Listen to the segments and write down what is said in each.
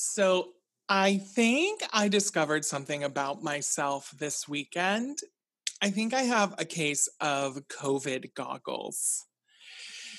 So I think I discovered something about myself this weekend. I think I have a case of COVID goggles.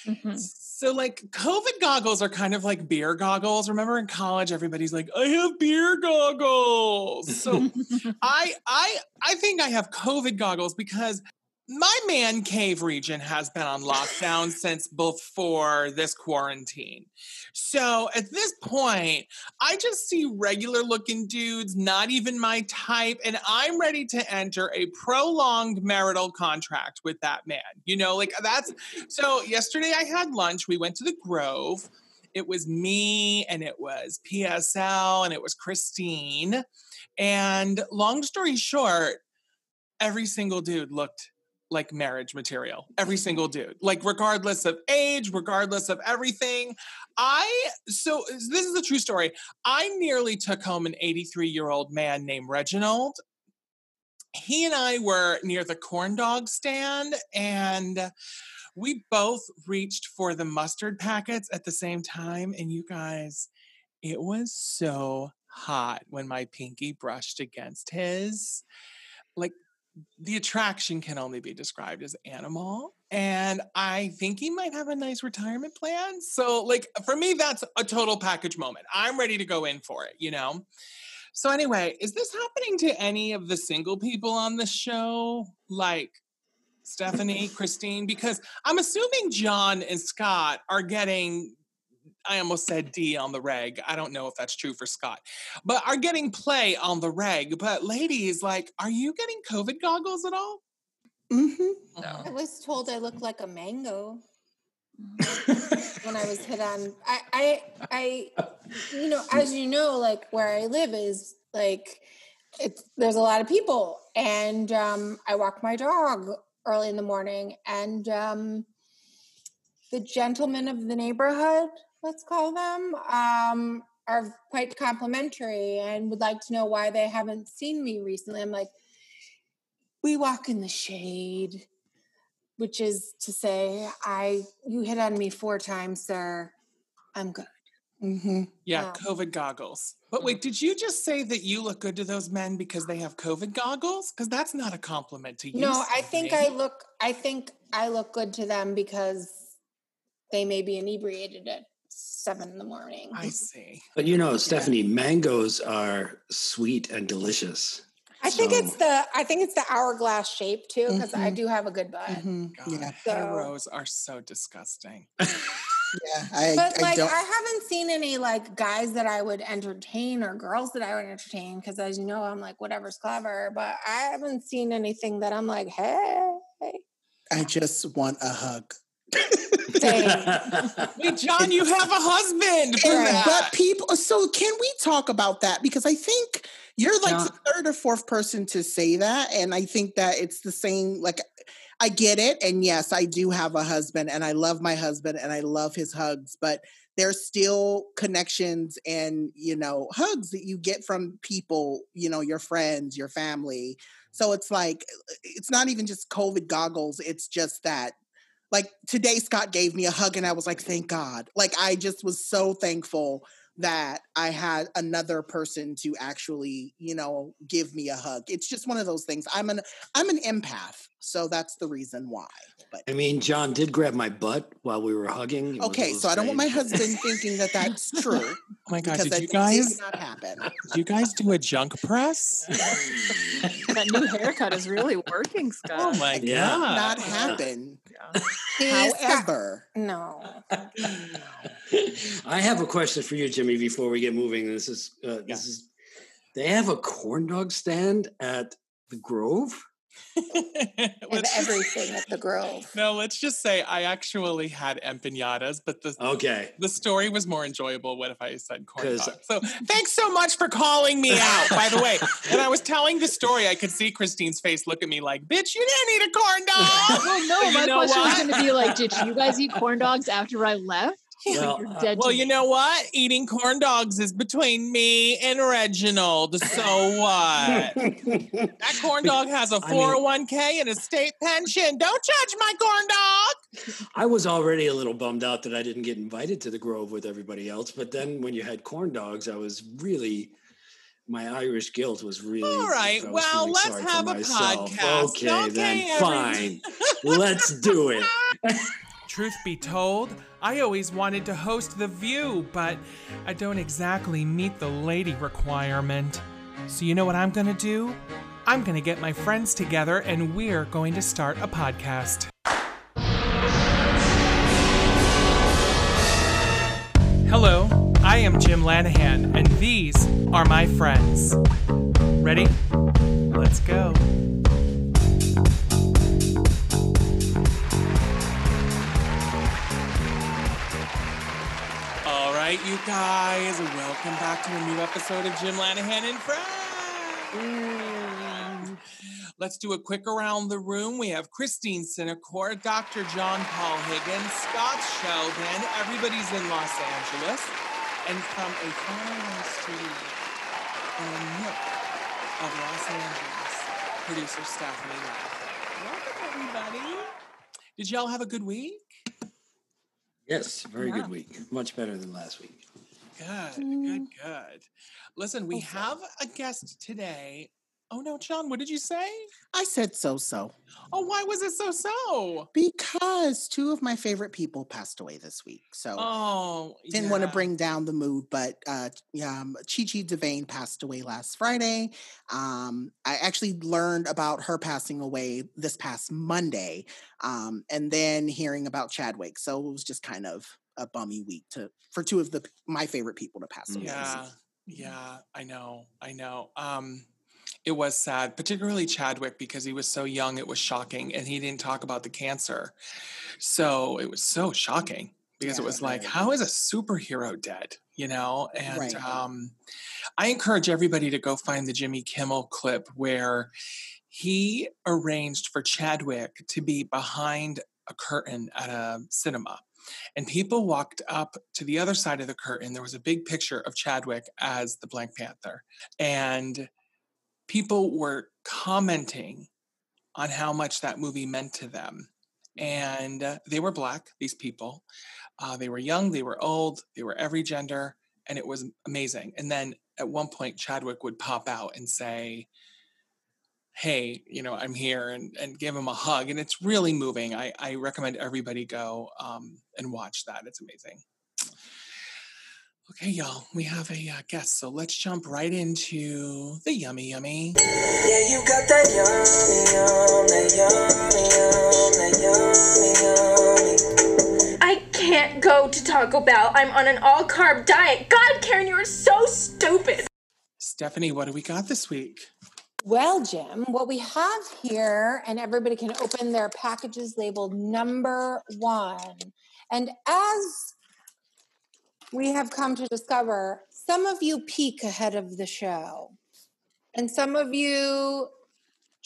Mhm. So, like, COVID goggles are kind of like beer goggles. Remember in college, everybody's like, "I have beer goggles." So, I, I, I think I have COVID goggles because my man cave region has been on lockdown since before this quarantine. So at this point, I just see regular looking dudes, not even my type, and I'm ready to enter a prolonged marital contract with that man. You know, like uh, that's so yesterday I had lunch. We went to the Grove. It was me and it was PSL and it was Christine. And long story short, every single dude looked like marriage material. Every single dude, like regardless of age, regardless of everything. I, so this is a true story. I nearly took home an 83 year old man named Reginald. He and I were near the corn dog stand and we both reached for the mustard packets at the same time. And you guys, it was so hot when my pinky brushed against his. Like the attraction can only be described as animal. And I think he might have a nice retirement plan. So, like, for me, that's a total package moment. I'm ready to go in for it, you know? So, anyway, is this happening to any of the single people on the show? Like, Stephanie, Christine, because I'm assuming John and Scott are getting I almost said D on the reg. I don't know if that's true for Scott, but are getting play on the reg. But ladies, like, are you getting COVID goggles at all? Mm-hmm. No. I was told I look like a mango when I was hit on. I, I, I, you know, as you know, like where I live is like it's there's a lot of people, and um, I walk my dog early in the morning, and um, the gentlemen of the neighborhood, let's call them, um, are quite complimentary and would like to know why they haven't seen me recently. I'm like, we walk in the shade, which is to say, I you hit on me four times, sir. I'm good. Mm-hmm. Yeah, Yeah. COVID goggles. But wait, did you just say that you look good to those men because they have COVID goggles? Because that's not a compliment to you. No, I think I look I think I look good to them because they may be inebriated at seven in the morning. I see. But you know, Stephanie, mangoes are sweet and delicious. I think it's the I think it's the hourglass shape too, because I Mhm. do have a good butt. Mm-hmm. God, Yeah, So- heteros are so disgusting. yeah. I, But I like don't. I haven't seen any like guys that I would entertain or girls that I would entertain because as you know, I'm like whatever's clever, but I haven't seen anything that I'm like, hey. I just want a hug. Wait, John, you have a husband And- but people, so can we talk about that? Because I think you're like the third or fourth person to say that. And I think that it's the same. Like, I get it. And yes, I do have a husband and I love my husband and I love his hugs, but there's still connections and, you know, hugs that you get from people, you know, your friends, your family. So it's like, it's not even just COVID goggles. It's just that like today scott gave me a hug and i was like thank god like i just was so thankful that i had another person to actually you know give me a hug it's just one of those things i'm an i'm an empath so that's the reason why but I mean, John did grab my butt while we were hugging. It okay little so i don't want my husband thinking that that's true oh my God, did that you did guys not happen did you guys do a junk press? that new haircut is really working, oh Scott. Oh my Yeah. God. not happen Yeah. See, Scott- however no. I have a question for you, Jimmy. Before we get moving, this is uh, this Yeah. is. They have a corn dog stand at the Grove. With everything at the Grove. no, let's just say I actually had empanadas, but the Okay. the story was more enjoyable. What if I said corn dogs? So thanks so much for calling me out. By the way, when I was telling the story, I could see Christine's face look at me like, "Bitch, you didn't eat a corn dog." Well, no, my question what? was going to be like, did you guys eat corn dogs after I left? Well, uh, Well, you know what? Eating corn dogs is between me and Reginald. So what? That corn dog has a mean- 401k and a state pension. Don't judge my corn dog. I was already a little bummed out that I didn't get invited to the Grove with everybody else. But then when you had corn dogs, I was really my Irish guilt was really. All right, well, let's have a myself. podcast. Okay, Okay, then every- fine. Let's do it. Truth be told, I always wanted to host The View, but I don't exactly meet the lady requirement. So, you know what I'm gonna do? I'm gonna get my friends together and we're going to start a podcast. Hello, I am Jim Lanahan, and these are my friends. Ready? Let's go. Right, you guys, welcome back to a new episode of Jim Lanahan and Friends. Let's do a quick around the room. We have Christine Cinecore, Dr. John Paul Higgins, Scott Sheldon. Everybody's in Los Angeles. And from a faraway studio in the nook of Los Angeles, producer Stephanie. Welcome, everybody. Did y'all have a good week? Yes, very Yeah. good week. Much better than last week. Good, good, mm-hmm. good. Listen, we have a guest today. Oh no, John, what did you say? I said so so Oh, why was it so so? because two of my favorite people passed away this week. So Oh, didn't want to bring down the mood, but uh, um, Chi Chi DeVayne passed away last Friday. Um, I actually learned about her passing away this past Monday, um, and then hearing about Chadwick. So it was just kind of a bummy week to for two of the my favorite people to pass away. Yeah, yeah, I know, I know. Um, it was sad, particularly Chadwick, because he was so young. It was shocking, and he didn't talk about the cancer, so it was so shocking because it was like, very. how is a superhero dead? You know, and Right. um, I encourage everybody to go find the Jimmy Kimmel clip where he arranged for Chadwick to be behind a curtain at a cinema. And people walked up to the other side of the curtain. There was a big picture of Chadwick as the Black Panther. And people were commenting on how much that movie meant to them. And uh, they were Black, these people. Uh, they were young, they were old, they were every gender. And it was amazing. And then at one point, Chadwick would pop out and say, hey you know i'm here and, and give him a hug and it's really moving i, I recommend everybody go um, and watch that it's amazing okay y'all we have a uh, guest so let's jump right into the yummy yummy Yeah, you got that yummy, yum, that yummy, yum, that yummy, yummy. I can't go to Taco Bell. I'm on an all carb diet. God, Karen, you are so stupid. stephanie what do we got this week Well, Jim, what we have here, and everybody can open their packages labeled number one. And as we have come to discover, some of you peek ahead of the show, and some of you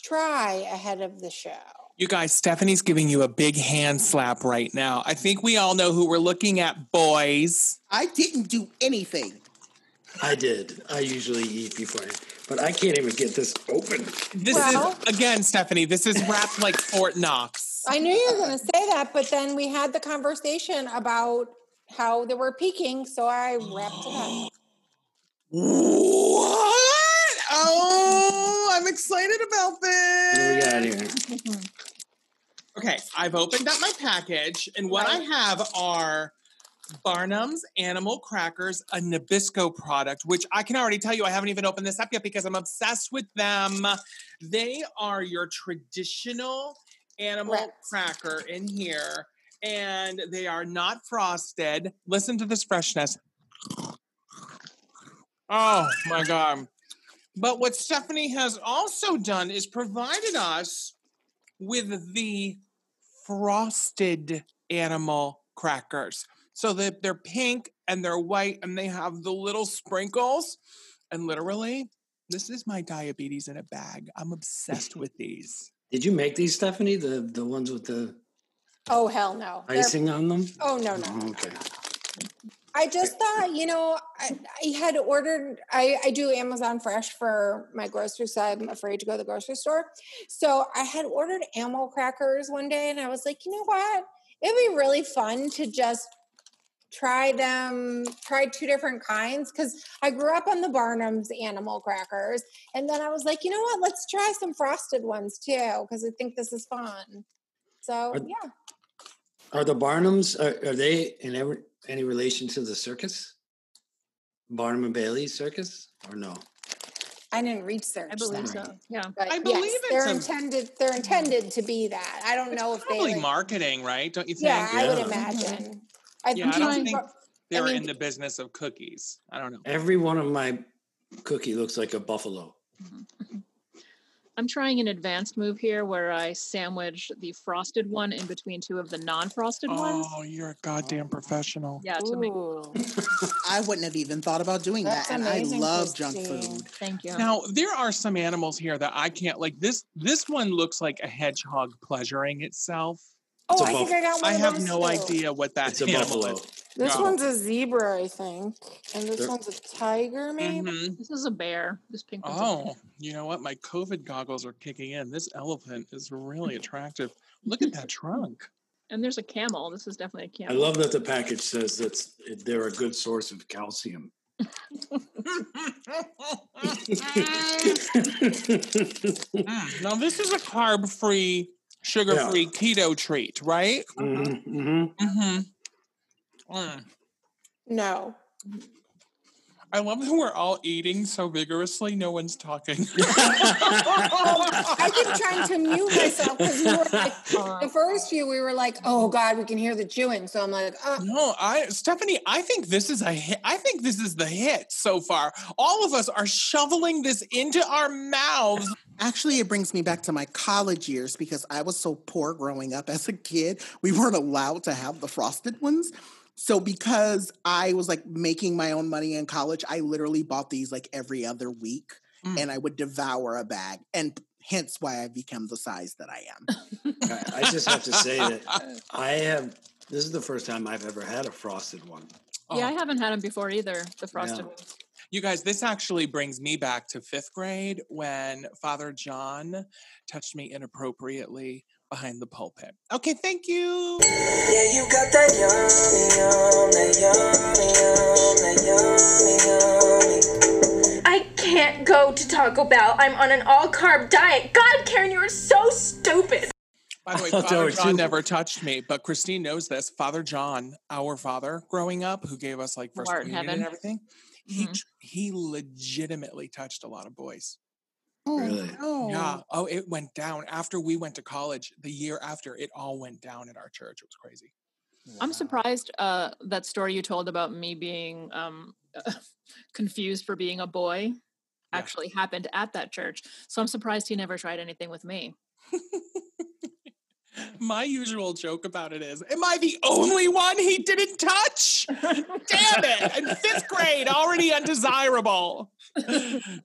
try ahead of the show. you guys stephanie's giving you a big hand slap right now i think we all know who we're looking at boys I didn't do anything. I did. I usually eat before, I, but I can't even get this open. this Well- is again stephanie this is wrapped like fort knox I knew you were going to say that, but then we had the conversation about how they were peeking, so I wrapped it up. What? Oh, I'm excited about What do we this. got here? Okay, I've opened up my package, and what I have are Barnum's Animal Crackers, a Nabisco product, which I can already tell you I haven't even opened this up yet because I'm obsessed with them. They are your traditional animal Correct. cracker in here, and they are not frosted. Listen to this freshness. Oh my God. But what Stephanie has also done is provided us with the frosted animal crackers. So that they're pink and they're white and they have the little sprinkles. And literally, this is my diabetes in a bag. I'm obsessed with these. Did you make these, Stephanie? The the ones with the Oh hell no! They're- icing on them? Oh no no! Oh, okay. I just thought, you know, I, I had ordered, I, I do Amazon Fresh for my grocery, so I'm afraid to go to the grocery store. So I had ordered animal crackers one day, and I was like, you know what? It'd be really fun to just try them, try two different kinds. Cause I grew up on the Barnum's animal crackers. And then I was like, you know what? Let's try some frosted ones too, because I think this is fun. So, Are- yeah. Are the Barnums are, are they in ever, any relation to the circus? Barnum and Bailey circus or no? I didn't research I believe that. so. Yeah. But I believe it's they're a- intended. They're mm-hmm. intended to be that. I don't know if they. Probably like- marketing, right? Don't you think? yeah, I would Yeah. imagine. I, Yeah, I don't trying- think they're mean- in the business of cookies. I don't know. Every one of my cookie looks like a buffalo. Mm-hmm. Mm-hmm. I'm trying an advanced move here where I sandwich the frosted one in between two of the non-frosted ones. Oh, you're a goddamn professional. Yeah, to make Ooh. I wouldn't have even thought about doing That's that. And I amazing, love junk food. thank you. Now there are some animals here that I can't like. This this one looks like a hedgehog pleasuring itself. Oh, It's a I think I got one I of have those no too. idea what that It's a animal buffalo. is. This Yeah. one's a zebra, I think, and this They're- one's a tiger, maybe. Mhm. This is a bear. This pink one's a Oh, bear. you know what? My COVID goggles are kicking in. This elephant is really attractive. Look at that trunk. And there's a camel. This is definitely a camel. I love that the package says that they're a good source of calcium. Mm, Now this is a carb-free, sugar-free keto treat, right? Mhm, mhm. Mm-hmm. Mm. No. I love that we're all eating so vigorously. No one's talking. I keep trying to mute myself because we were like, the first few we were like, oh God, we can hear the chewing. So I'm like, oh, No, I Stephanie, I think this is a hit. I think this is the hit so far. All of us are shoveling this into our mouths. Actually, it brings me back to my college years because I was so poor growing up as a kid. We weren't allowed to have the frosted ones. So because I was like making my own money in college, I literally bought these like every other week Mm. and I would devour a bag. And hence why I become the size that I am. I I just have to say that I have. This is the first time I've ever had a frosted one. yeah, I Oh, haven't had them before either. The frosted Yeah. ones. you guys, this actually brings me back to fifth grade when Father John touched me inappropriately behind the pulpit. Okay, thank you. Yeah, you got that yummy, yum, that yummy, yum, that yummy, yummy. I can't go to Taco Bell. I'm on an all carb diet. God, Karen, you are so stupid. By the way, I thought there Father John two. never touched me, but Christine knows this. Father John, our father growing up, who gave us like first art communion and everything, he Mhm. tr- he legitimately touched a lot of boys. Really? Oh, Yeah. Oh, it went down after we went to college. The year after, it all went down at our church. It was crazy. I'm surprised uh, that story you told about me being um, confused for being a boy Yeah. actually happened at that church. So I'm surprised he never tried anything with me. My usual joke about it is, am I the only one he didn't touch? Damn it. In fifth grade, already undesirable.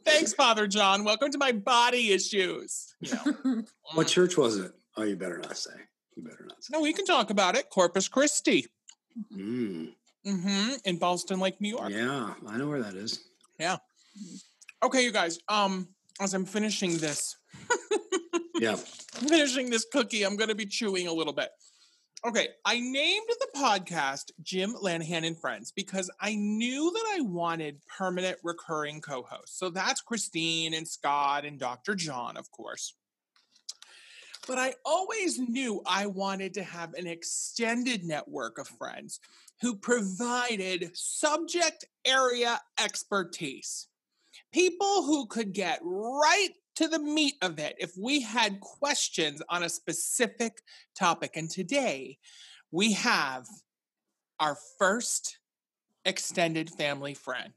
Thanks, Father John. Welcome to my body issues. You know. What church was it? Oh, you better not say. You better not say. No, we can talk about it. Corpus Christi. Mm, hmm In Boston Lake, New York. yeah, I know where that is. Yeah. Okay, you guys. Um, as I'm finishing this, Yeah. I'm finishing this cookie, I'm going to be chewing a little bit. Okay, I named the podcast Jim Lanahan and Friends because I knew that I wanted permanent recurring co hosts. So that's Christine and Scott and Dr. John, of course. But I always knew I wanted to have an extended network of friends who provided subject area expertise. People who could get right to the meat of it if we had questions on a specific topic. And today we have our first extended family friend.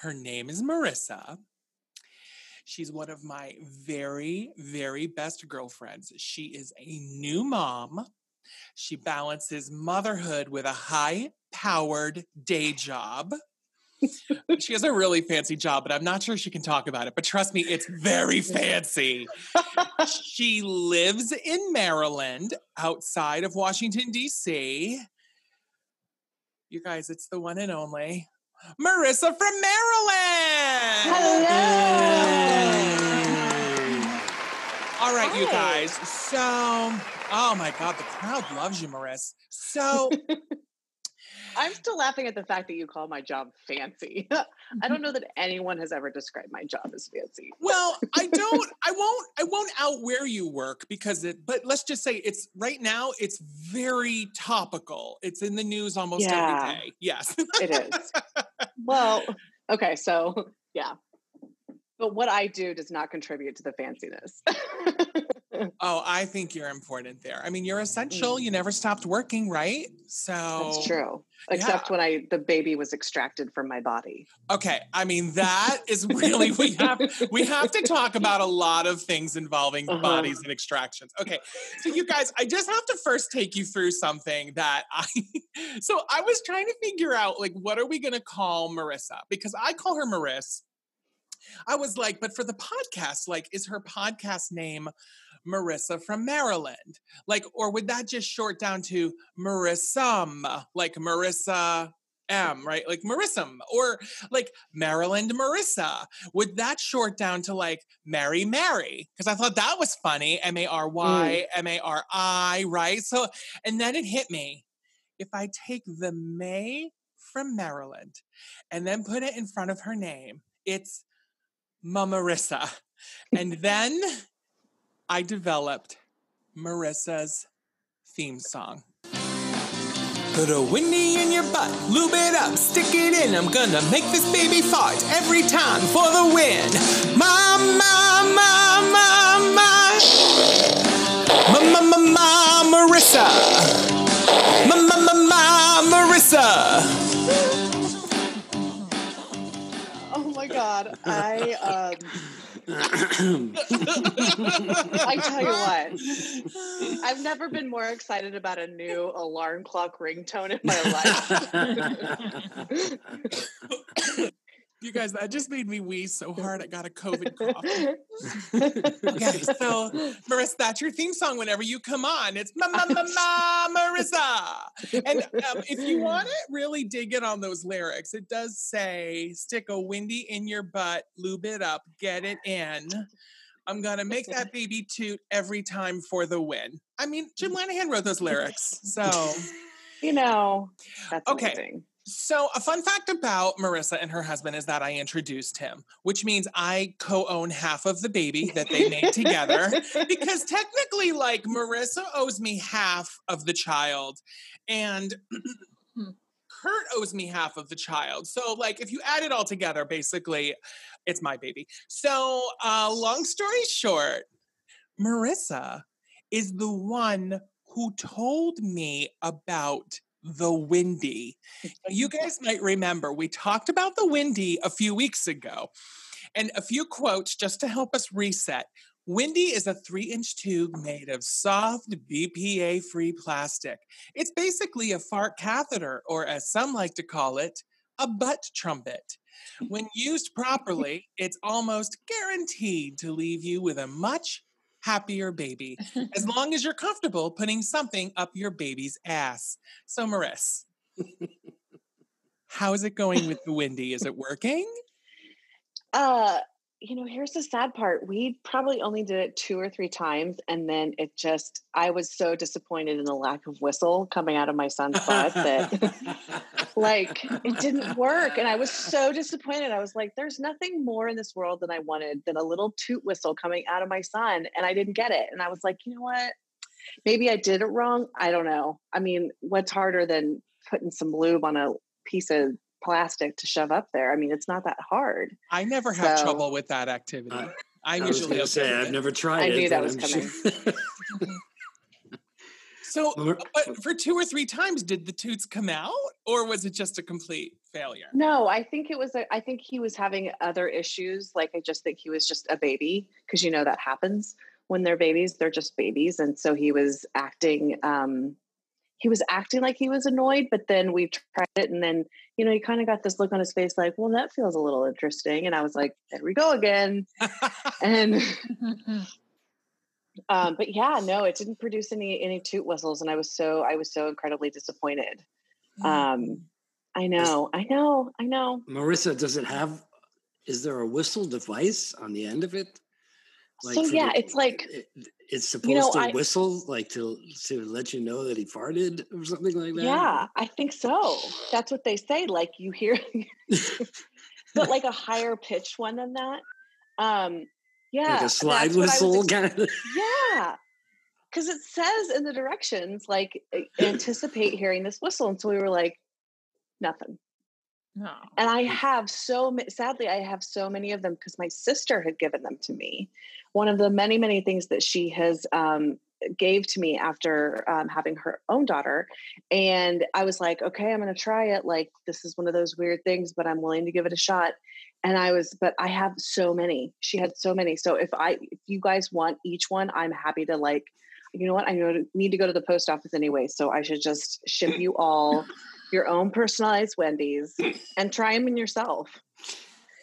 Her name is Marissa. She's one of my very, very best girlfriends. She is a new mom. She balances motherhood with a high powered day job. she has a really fancy job, but I'm not sure she can talk about it. But trust me, it's very fancy. she lives in Maryland, outside of Washington, D.C. You guys, it's the one and only Marissa from Maryland. Hello. All right, you guys. So, oh my God, the crowd loves you, Marissa. So, I'm still laughing at the fact that you call my job fancy. I don't know that anyone has ever described my job as fancy. well, I don't, I won't, I won't out where you work because it, but let's just say it's right now, it's very topical. It's in the news almost Yeah. every day. Yes. It is. well, okay, so yeah. But what I do does not contribute to the fanciness. oh, I think you're important there. I mean, you're essential. You never stopped working, right? So Mm. That's true. Except when I the baby was extracted from my body. Okay, I mean that is really we have we have to talk about a lot of things involving Uh-huh. bodies and extractions. Okay, so you guys, I just have to first take you through something that I. So I was trying to figure out like what are we going to call Marissa because I call her Marissa. I was like, but for the podcast, like, is her podcast name Marissa from Maryland? Like, or would that just short down to Marissam, like Marissa M, right? Like Marissam, or like Maryland Marissa. Would that short down to like Mary Mary? Because I thought that was funny. M A R mm. Y, M A R I, right? So, and then it hit me. If I take the May from Maryland and then put it in front of her name, it's Mamarissa. And then I developed Marissa's theme song. Put a windy in your butt, lube it up, stick it in. I'm gonna make this baby fart every time for the win. Ma, ma, ma, ma, ma. Ma, ma, ma, ma, Marissa. Ma, ma, ma, ma, Marissa. God. I um I tell you what, I've never been more excited about a new alarm clock ringtone in my life. You guys, that just made me wheeze so hard I got a COVID cough. Okay, so Marissa, that's your theme song whenever you come on. It's ma ma ma ma Marissa. And um, if you want to really dig in on those lyrics, it does say, "Stick a windy in your butt, lube it up, get it in." I'm gonna make that baby toot every time for the win. I mean, Jim Lanahan wrote those lyrics, so you know, that's Okay. amazing. So, a fun fact about Marissa and her husband is that I introduced him, which means I co own half of the baby that they made together. Because technically, like, Marissa owes me half of the child, and Kurt owes me half of the child. So, like, if you add it all together, basically, it's my baby. So, uh, long story short, Marissa is the one who told me about the Windi. You guys might remember we talked about the Windi a few weeks ago. And a few quotes just to help us reset. Windi is a three inch tube made of soft, BPA free plastic. It's basically a fart catheter, or as some like to call it, a butt trumpet. When used properly, it's almost guaranteed to leave you with a much happier baby, as long as you're comfortable putting something up your baby's ass. So, Maris, how is it going with the Windi? Is it working? Uh, you know, here's the sad part. We probably only did it two or three times, and then it just, I was so disappointed in the lack of whistle coming out of my son's butt that, like, it didn't work. And I was so disappointed. I was like, there's nothing more in this world than I wanted than a little toot whistle coming out of my son, and I didn't get it. And I was like, you know what? Maybe I did it wrong. I don't know. I mean, what's harder than putting some lube on a piece of plastic to shove up there? I mean, it's not that hard. I never have So- trouble with that activity. Uh, I'm I usually going okay say, I've it. never tried I it. knew that was I'm sure- So, but for two or three times, did the toots come out, or was it just a complete failure? No, I think it was. A, I think he was having other issues. Like I just think he was just a baby because you know that happens when they're babies. They're just babies, and so he was acting. um He was acting like he was annoyed, but then we tried it, and then you know he kind of got this look on his face, like, "Well, that feels a little interesting." And I was like, "There we go again." and um, but yeah, no, it didn't produce any any toot whistles, and I was so I was so incredibly disappointed. Um, I know, I know, I know. Marissa, does it have? Is there a whistle device on the end of it? So yeah, the- it's like it- it's supposed you know, to I- whistle, like to to let you know that he farted or something like that. Yeah, I think so. That's what they say. Like you hear, but like a higher pitched one than that. Um, yeah, like a slide that's what I was whistle kind of. Yeah, because it says in the directions like anticipate hearing this whistle, and so we were like, nothing. No. And I have so sadly, I have so many of them because my sister had given them to me. One of the many, many things that she has um, gave to me after um, having her own daughter, and I was like, okay, I'm going to try it. Like this is one of those weird things, but I'm willing to give it a shot. And I was, but I have so many. She had so many. So if I, if you guys want each one, I'm happy to like. You know what? I know- need to go to the post office anyway, so I should just ship you all your own personalized Wendy's and try them in yourself.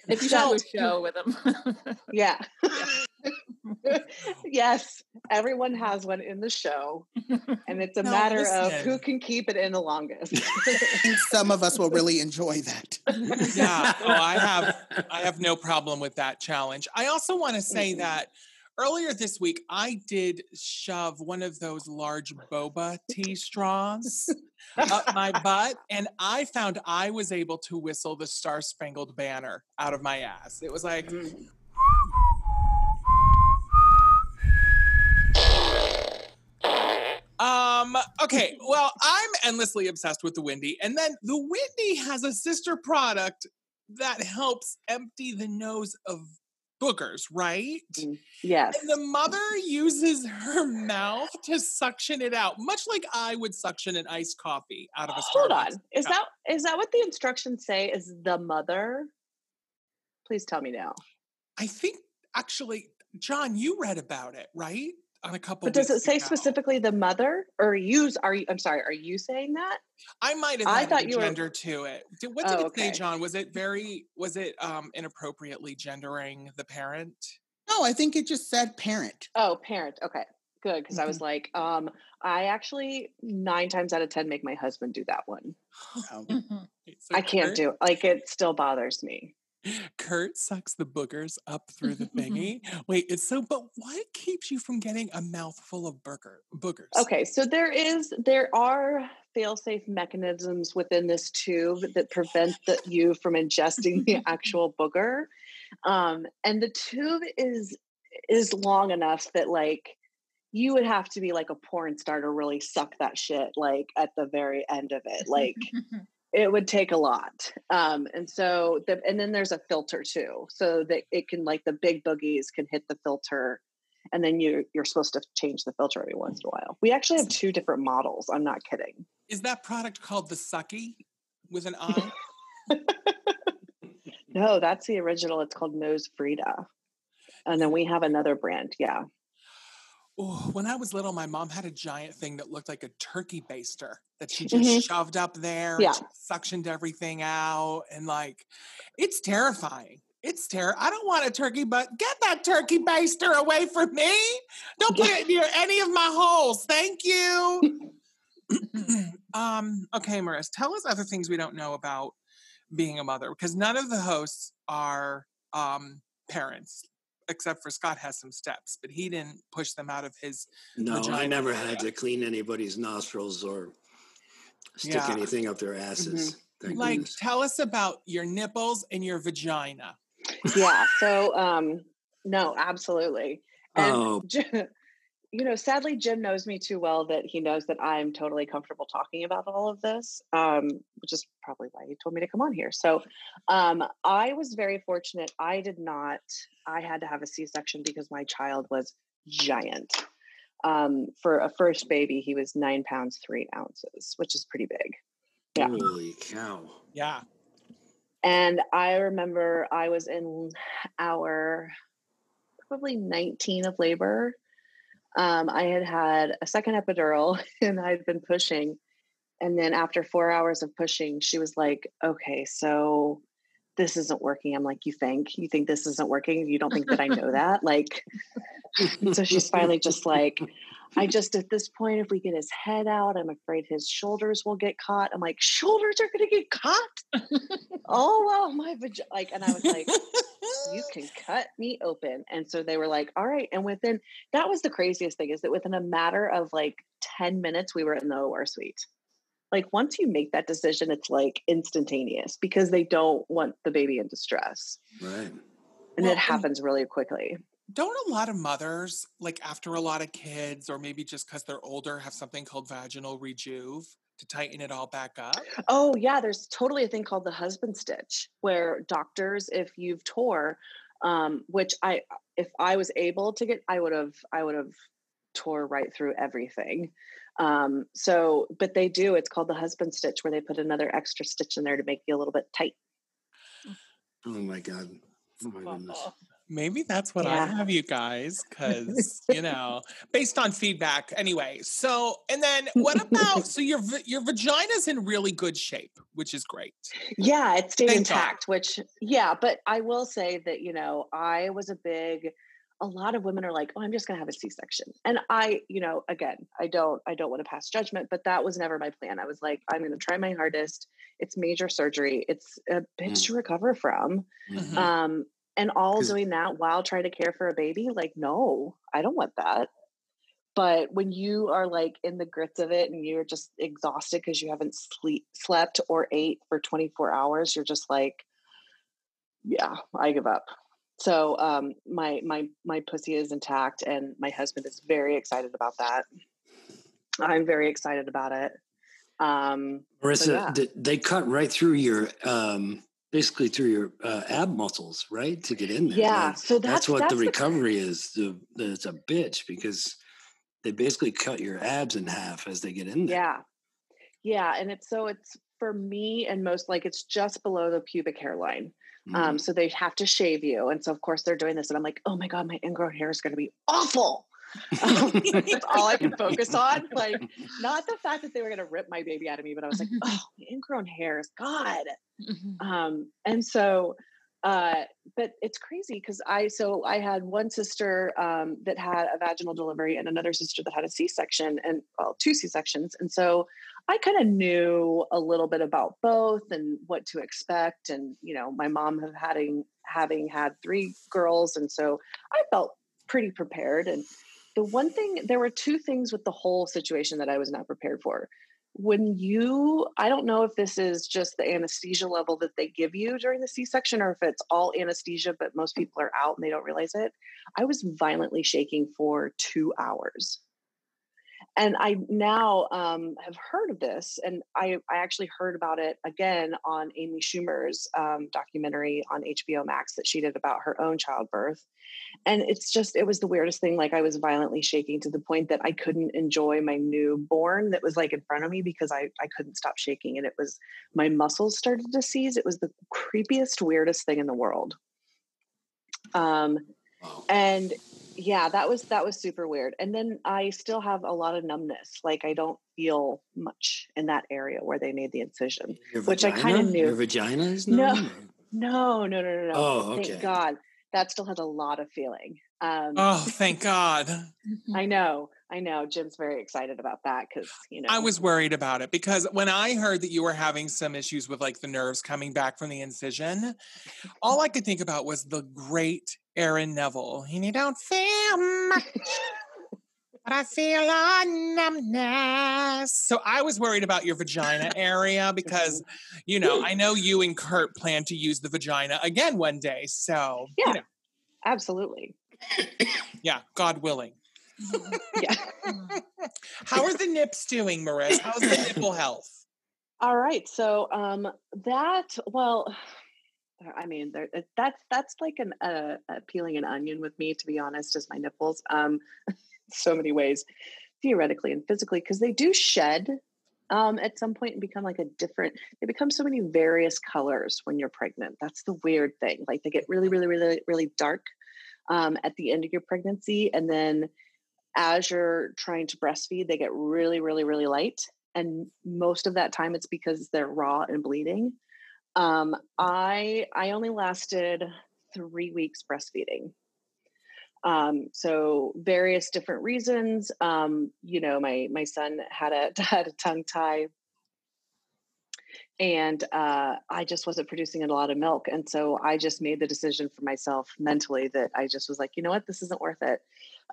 If you Except- do a show with them. Yeah. yes, everyone has one in the show, and it's a No, matter of listen. who can keep it in the longest. Some of us will really enjoy that. Yeah. Oh, I have I have no problem with that challenge. I also want to say that earlier this week I did shove one of those large boba tea straws up my butt and I found I was able to whistle the Star Spangled Banner out of my ass. It was like Mhm. Um, okay, well, I'm endlessly obsessed with the Windi. And then the Windi has a sister product that helps empty the nose of boogers, right? Mm, yes. And the mother uses her mouth to suction it out, much like I would suction an iced coffee out of a Hold on. Is cup. that is that what the instructions say? Is the mother? Please tell me now. I think actually, John, you read about it, right? On a couple But does it say ago. specifically the mother, or use? Are you? I'm sorry. Are you saying that? I might have I thought a you were- gender to it. Did, what did Oh, it say. John? Was it very was it um inappropriately gendering the parent? No, I think it just said parent. Oh, parent. Okay, good. Because Mm-hmm. I was like, um, I actually nine times out of ten make my husband do that one. Mhm. So I can't Kurt- do it. Like it still bothers me. Kurt sucks the boogers up through the thingy. Wait, it's so. But what keeps you from getting a mouthful of burger boogers? Okay, so there is there are fail-safe mechanisms within this tube that prevent the, you from ingesting the actual booger. Um, and the tube is is long enough that like you would have to be like a porn star to really suck that shit like at the very end of it. Like it would take a lot. Um, and so the and then there's a filter too, so that it can like the big boogies can hit the filter, and then you you're supposed to change the filter every once in a while. We actually have two different models. I'm not kidding. Is that product called the Sucky with an I? No, that's the original. It's called NoseFrida, and then we have another brand. Yeah. Oh, when I was little, my mom had a giant thing that looked like a turkey baster that she just Mhm. shoved up there. Yeah. Suctioned everything out, and like, it's terrifying. It's terrible. I don't want a turkey, but get that turkey baster away from me. Don't put it near any of my holes. Thank you. um. Okay, Maris, tell us other things we don't know about being a mother because none of the hosts are um parents except for Scott has some steps, but he didn't push them out of his. No, I never area. had to clean anybody's nostrils or stick Yeah. anything up their asses. Thank Like, goodness. tell us about your nipples and your vagina. Yeah. So, um, no, absolutely. And Oh. Jim, you know, sadly, Jim knows me too well that he knows that I'm totally comfortable talking about all of this, um, which is probably why he told me to come on here. So, um, I was very fortunate. I did not. I had to have a C-section because my child was giant. Um, for a first baby, he was nine pounds three ounces, which is pretty big. Yeah. Holy cow. Yeah. And I remember I was in our probably 19 of labor. Um, I had had a second epidural and I'd been pushing. And then after four hours of pushing, she was like, okay, so this isn't working. I'm like, you think, you think this isn't working? You don't think that I know that? Like, so she's finally just like, I just at this point, if we get his head out, I'm afraid his shoulders will get caught. I'm like, shoulders are gonna get caught. oh well, my vagina. Like, and I was like, you can cut me open. And so they were like, all right. And within that was the craziest thing is that within a matter of like 10 minutes, we were in the OR suite. Like once you make that decision, it's like instantaneous because they don't want the baby in distress. Right. And Well, it happens really quickly. Don't a lot of mothers, like after a lot of kids, or maybe just because they're older, have something called vaginal rejuve to tighten it all back up? Oh yeah, there's totally a thing called the husband stitch where doctors, if you've tore, um, which I if I was able to get, I would have I would have tore right through everything. Um, so, but they do. It's called the husband stitch, where they put another extra stitch in there to make you a little bit tight. Oh my god. Oh my goodness. Maybe that's what I have, you guys, because you know, based on feedback. Anyway, so and then what about so your your vagina's in really good shape, which is great. Yeah, it stayed Thank God. intact, which yeah, but I will say that, you know, I was a big a lot of women are like, "Oh, I'm just going to have a C-section." And I, you know, again, I don't I don't want to pass judgment, but that was never my plan. I was like, I'm going to try my hardest. It's major surgery. It's a bitch Mm. to recover from. Mhm. Um and all doing that while trying to care for a baby, like no, I don't want that. But when you are like in the grits of it and you're just exhausted because you haven't sleep slept or ate for 24 hours, you're just like, yeah, I give up. So um my my my pussy is intact and my husband is very excited about that. I'm very excited about it. Um Marissa, yeah. they cut right through your um basically through your uh, ab muscles, right? To get in there. yeah, Like, so that's, that's what that's the recovery is. The, the it's a bitch because they basically cut your abs in half as they get in there. Yeah. Yeah. And it's so it's for me and most like it's just below the pubic hairline. Mhm. Um, so they have to shave you. And so of course they're doing this. And I'm like, oh my God, my ingrown hair is gonna be awful. Um, that's all I can focus on. Like, not the fact that they were gonna rip my baby out of me, but I was like, oh, ingrown hairs, God. Mhm. Um, and so, uh, but it's crazy because I so I had one sister um, that had a vaginal delivery and another sister that had a C-section and well, two C-sections, and so I kind of knew a little bit about both and what to expect. And you know, my mom have having having had three girls, and so I felt pretty prepared. And the one thing, there were two things with the whole situation that I was not prepared for. When you i don't know if this is just the anesthesia level that they give you during the c-section or if it's all anesthesia but most people are out and they don't realize it i was violently shaking for two hours and i now um, have heard of this and I, I actually heard about it again on amy schumer's um, documentary on hbo max that she did about her own childbirth and it's just it was the weirdest thing like i was violently shaking to the point that i couldn't enjoy my newborn that was like in front of me because i i couldn't stop shaking and it was my muscles started to seize it was the creepiest weirdest thing in the world. Um and yeah that was that was super weird and then i still have a lot of numbness like i don't feel much in that area where they made the incision Your which I kinda knew. Your vagina is No. numb, no no no no no Oh, okay. thank god that still has a lot of feeling um Oh, thank God. I know, I know. Jim's very excited about that because you know I was worried about it because when I heard that you were having some issues with like the nerves coming back from the incision, all I could think about was the great Aaron Neville. And you don't feel much, but I feel a numbness. So I was worried about your vagina area because, mm-hmm. you know, I know you and Kurt plan to use the vagina again one day. So, Yeah. you know, absolutely. yeah, God willing. Yeah. How are the nips doing, Maris? How's the nipple health? All right. So um that well, I mean, there, that's that's like an uh, uh, peeling an onion with me, to be honest, as my nipples. Um, so many ways, theoretically and physically, because they do shed um, at some point and become like a different. They become so many various colors when you're pregnant. That's the weird thing. Like they get really, really, really, really dark um, at the end of your pregnancy, and then as you're trying to breastfeed, they get really, really, really light. And most of that time, it's because they're raw and bleeding. Um, I I only lasted three weeks breastfeeding. Um, so various different reasons. Um, you know, my my son had a had a tongue tie, and uh, I just wasn't producing a lot of milk, and so I just made the decision for myself mentally that I just was like, you know what, this isn't worth it.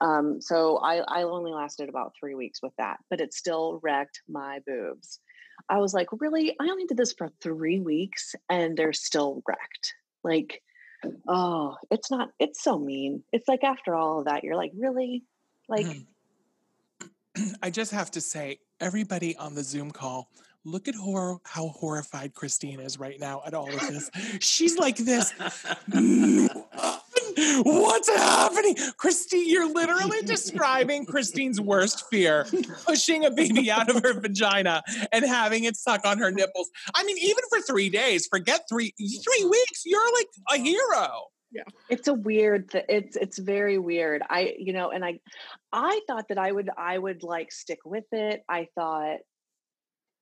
Um, so I I only lasted about three weeks with that, but it still wrecked my boobs. I was like, really? I only did this for three weeks and they're still wrecked. Like, oh, it's not, it's so mean. It's like after all of that, you're like, really? Like, Mhm. I just have to say, everybody on the Zoom call, look at hor- how horrified Christine is right now at all of this. She's like this. What's happening? Christine, you're literally describing Christine's worst fear pushing a baby out of her vagina and having it suck on her nipples. I mean, even for three days, forget three three weeks, you're like a hero. Yeah. It's a weird th- it's it's very weird i you know and i i thought that i would i would like stick with it i thought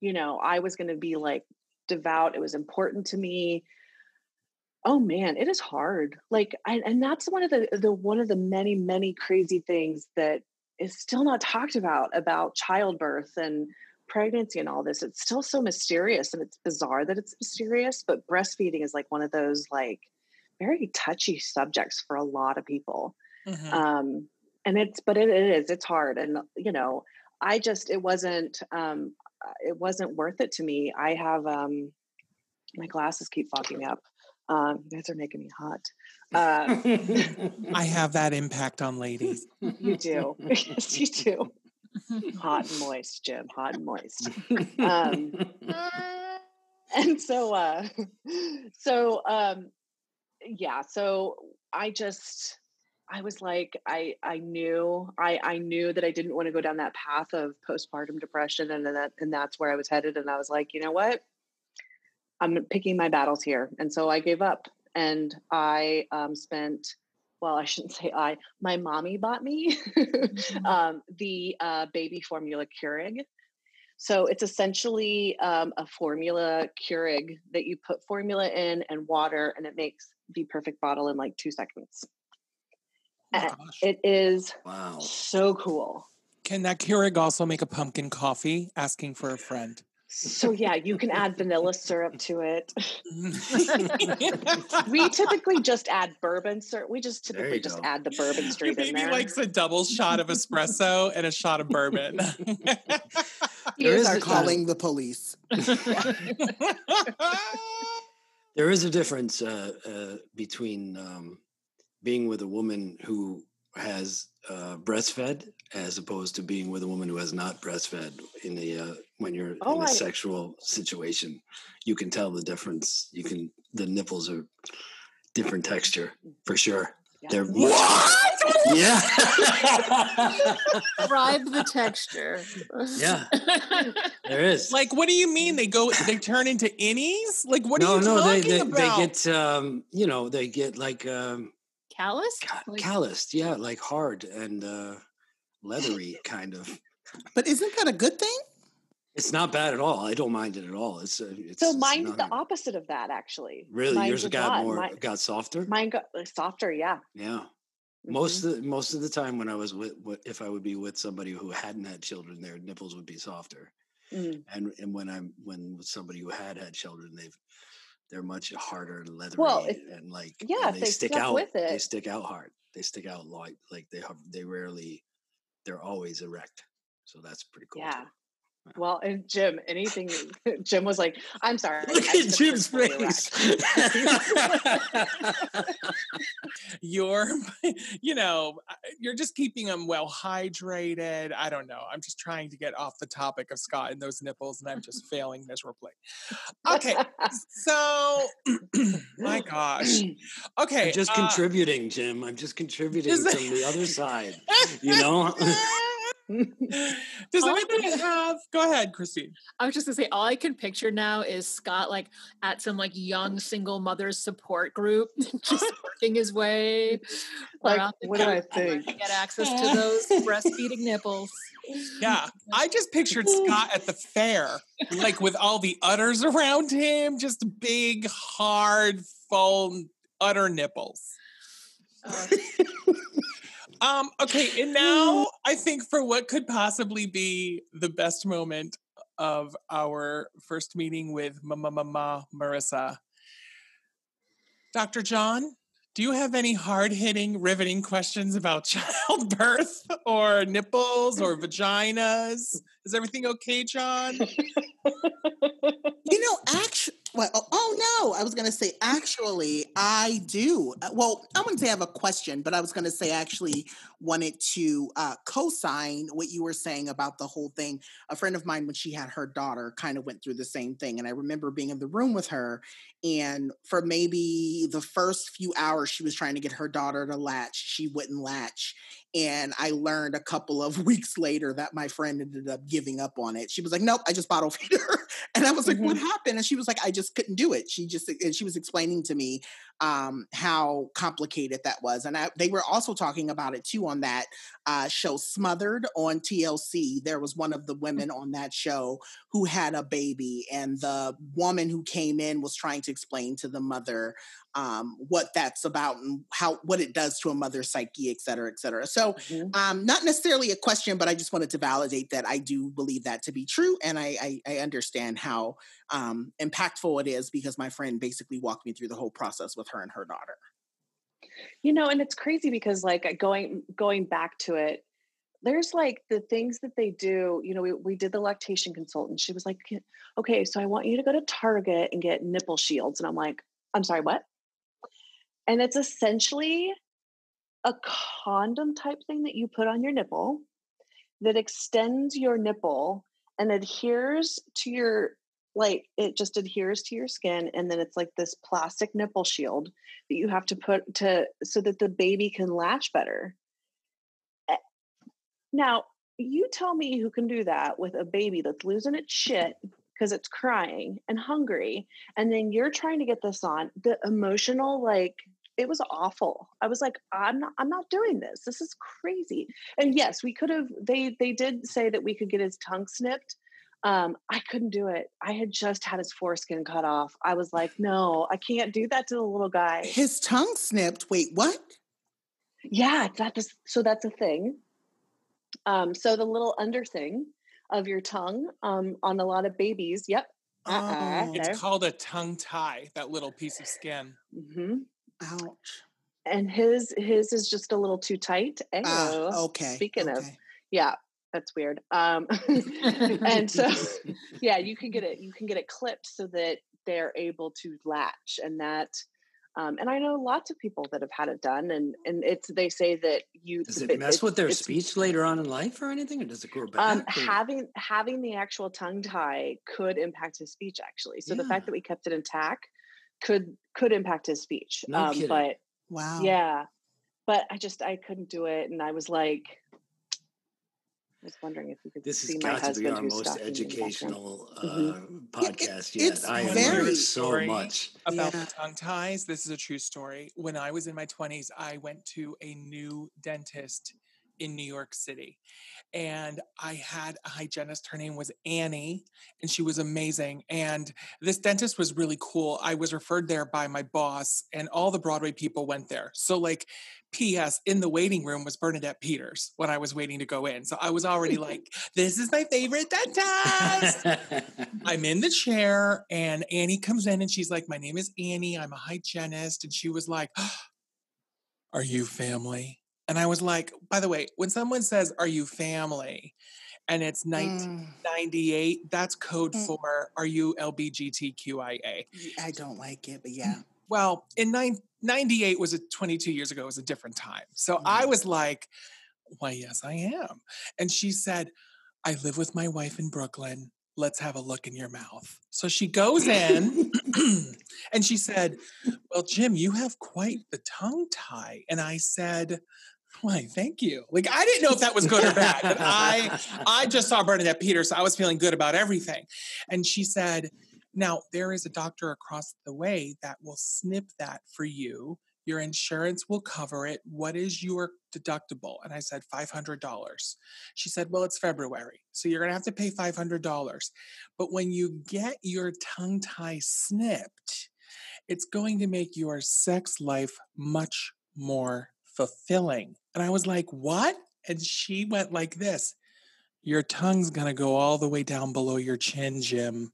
you know i was going to be like devout it was important to me oh man it is hard like I, and that's one of the the one of the many many crazy things that is still not talked about about childbirth and pregnancy and all this. It's still so mysterious and it's bizarre that it's mysterious but breastfeeding is like one of those like very touchy subjects for a lot of people. Mhm. um and it's but it, it is it's hard and you know i just it wasn't um it wasn't worth it to me. I have um my glasses keep fogging up um you guys are making me hot. Uh I have that impact on ladies. you do. Yes you do. Hot and moist jim hot and moist. Um and so uh so um yeah so i just i was like i i knew i i knew that i didn't want to go down that path of postpartum depression and that and that's where i was headed and i was like you know what i'm picking my battles here and so i gave up and i um spent well i shouldn't say i my mommy bought me um the uh baby formula keurig so it's essentially um, a formula Keurig that you put formula in and water, and it makes the perfect bottle in like two seconds. Oh gosh. It is wow. so cool. Can that Keurig also make a pumpkin coffee? Asking for a friend. So yeah, you can add vanilla syrup to it. We typically just add bourbon syrup. We just typically just go. add the bourbon Your straight in baby there. likes a double shot of espresso and a shot of bourbon. He There is is a- Calling the police. There is a difference uh, uh, between um, being with a woman who has uh, breastfed as opposed to being with a woman who has not breastfed in the uh, when you're Oh, in a I- sexual situation. You can tell the difference. You can the nipples are different texture for sure. Yeah. They're much yeah. Describe the texture. Yeah. there is. like, what do you mean they go? They turn into innies? Like, what no, are you no, they, they, about? they get um, you know, they get like um Callus? ca- Like- calloused, yeah, like hard and uh leathery kind of. But isn't that a good thing? It's not bad at all. I don't mind it at all. It's uh, it's So it's mine's the not- opposite of that, actually. Really, Mine's yours a got lot. more Mine, got softer. mine got uh, softer. Yeah. yeah. Mhm. Most of the, most of the time when I was with, with if I would be with somebody who hadn't had children, their nipples would be softer. Mm. And and when I'm when with somebody who had had children, they've they're much harder and leathery Well, if- and like yeah, and they stick out. with They stick out hard. They stick out like like they have they rarely they're always erect. So that's pretty cool. Yeah. too. Well, and Jim, anything Jim was like, I'm sorry. Look I at Jim's face. you're, you know, uh, you're just keeping them well hydrated. I don't know. I'm just trying to get off the topic of Scott and those nipples, and I'm just failing miserably. Okay, so my gosh. Okay, I'm just uh, contributing, Jim. I'm just contributing from the other side. You know? Does All I anybody have? Go ahead, Christine. I was just gonna say, all I can picture now is Scott like at some like young single mothers support group, just working his way Like, around the what do I think? to get access to those breastfeeding nipples. Yeah, I just pictured Scott at the fair, like with all the udders around him, just big, hard, full udder nipples. Uh, Um, okay, and now I think for what could possibly be the best moment of our first meeting with Mama Mama Marissa. Dr. John, do you have any hard-hitting, riveting questions about childbirth or nipples or vaginas? Is everything okay, John? You know, actually, well, oh, oh no, I was going to say, actually, I do. Uh, Well, I wouldn't say I have a question, but I was going to say, actually, wanted to uh, co sign what you were saying about the whole thing. A friend of mine, when she had her daughter, kind of went through the same thing. And I remember being in the room with her, and for maybe the first few hours, she was trying to get her daughter to latch. She wouldn't latch. And I learned a couple of weeks later that my friend ended up giving up on it. She was like, nope, I just bottle feed her. And I was like, what happened? And she was like, I just couldn't do it. She just, and she was explaining to me um, how complicated that was. And I, they were also talking about it too on that uh, show Smothered on TLC. There was one of the women on that show who had a baby, and the woman who came in was trying to explain to the mother um, what that's about and how what it does to a mother's psyche, et cetera, et cetera. So, um, not necessarily a question, but I just wanted to validate that I do believe that to be true, and I I, I understand how um, impactful it is because my friend basically walked me through the whole process with her and her daughter. you know and it's crazy because like going going back to it there's like the things that they do you know we, we did the lactation consultant she was like okay so i want you to go to target and get nipple shields and i'm like i'm sorry what and it's essentially a condom type thing that you put on your nipple that extends your nipple and adheres to your like it just adheres to your skin and then it's like this plastic nipple shield that you have to put to so that the baby can latch better. Now, you tell me who can do that with a baby that's losing its shit because it's crying and hungry and then you're trying to get this on the emotional like it was awful. I was like i'm not i'm not doing this. This is crazy. And yes we could have they they did say that we could get his tongue snipped. Um i couldn't do it. I had just had his foreskin cut off. I was like no i can't do that to the little guy. His tongue snipped. Wait, what? yeah that is so that's a thing um so the little under thing of your tongue um on a lot of babies yep uh-uh, Oh. there. It's called a tongue tie, that little piece of skin. Mm-hmm. Ouch. and his his is just a little too tight Ah, Ayo. okay. speaking of yeah that's weird um and so yeah you can get it you can get it clipped so that they're able to latch and that um, and I know lots of people that have had it done, and and it's they say that you Does it- mess with their speech later on in life or anything, or does it grow back? Um, having having the actual tongue tie could impact his speech actually. So the fact that we kept it intact could could impact his speech. No um, kidding. but Wow. yeah, but I just I couldn't do it, and I was like, I was wondering if you could this has see my got to be husband our most stalking me in the background. educational uh, Mhm. podcast it- yet. I have very- learned so much. about Yeah. tongue ties. This is a true story. When I was in my 20s, I went to a new dentist in New York City. And I had a hygienist. Her name was Annie, and she was amazing. And this dentist was really cool. I was referred there by my boss, and all the Broadway people went there. So, like, P.S. in the waiting room was Bernadette Peters when I was waiting to go in. So I was already like, this is my favorite dentist. I'm in the chair and Annie comes in and she's like, My name is Annie. I'm a hygienist. And she was like, Are you family? And I was like, By the way, when someone says, Are you family? And it's Mm, 1998, that's code Mm. for Are you LBGTQIA? I don't like it, but yeah. Well, in nine, 98 was a 22 years ago, it was a different time. So I was like, Why, yes, I am. And she said, I live with my wife in Brooklyn. Let's have a look in your mouth. So she goes in and she said, Well, Jim, you have quite the tongue tie. And I said, Why, thank you. Like I didn't know if that was good or bad. But I I just saw Bernadette Peters, so I was feeling good about everything. And she said, Now there is a doctor across the way that will snip that for you. Your insurance will cover it. What is your deductible? And I said, $500. She said, Well, it's February. So you're going to have to pay $500. But when you get your tongue tie snipped, it's going to make your sex life much more fulfilling. And I was like, What? And she went like this Your tongue's going to go all the way down below your chin, Jim.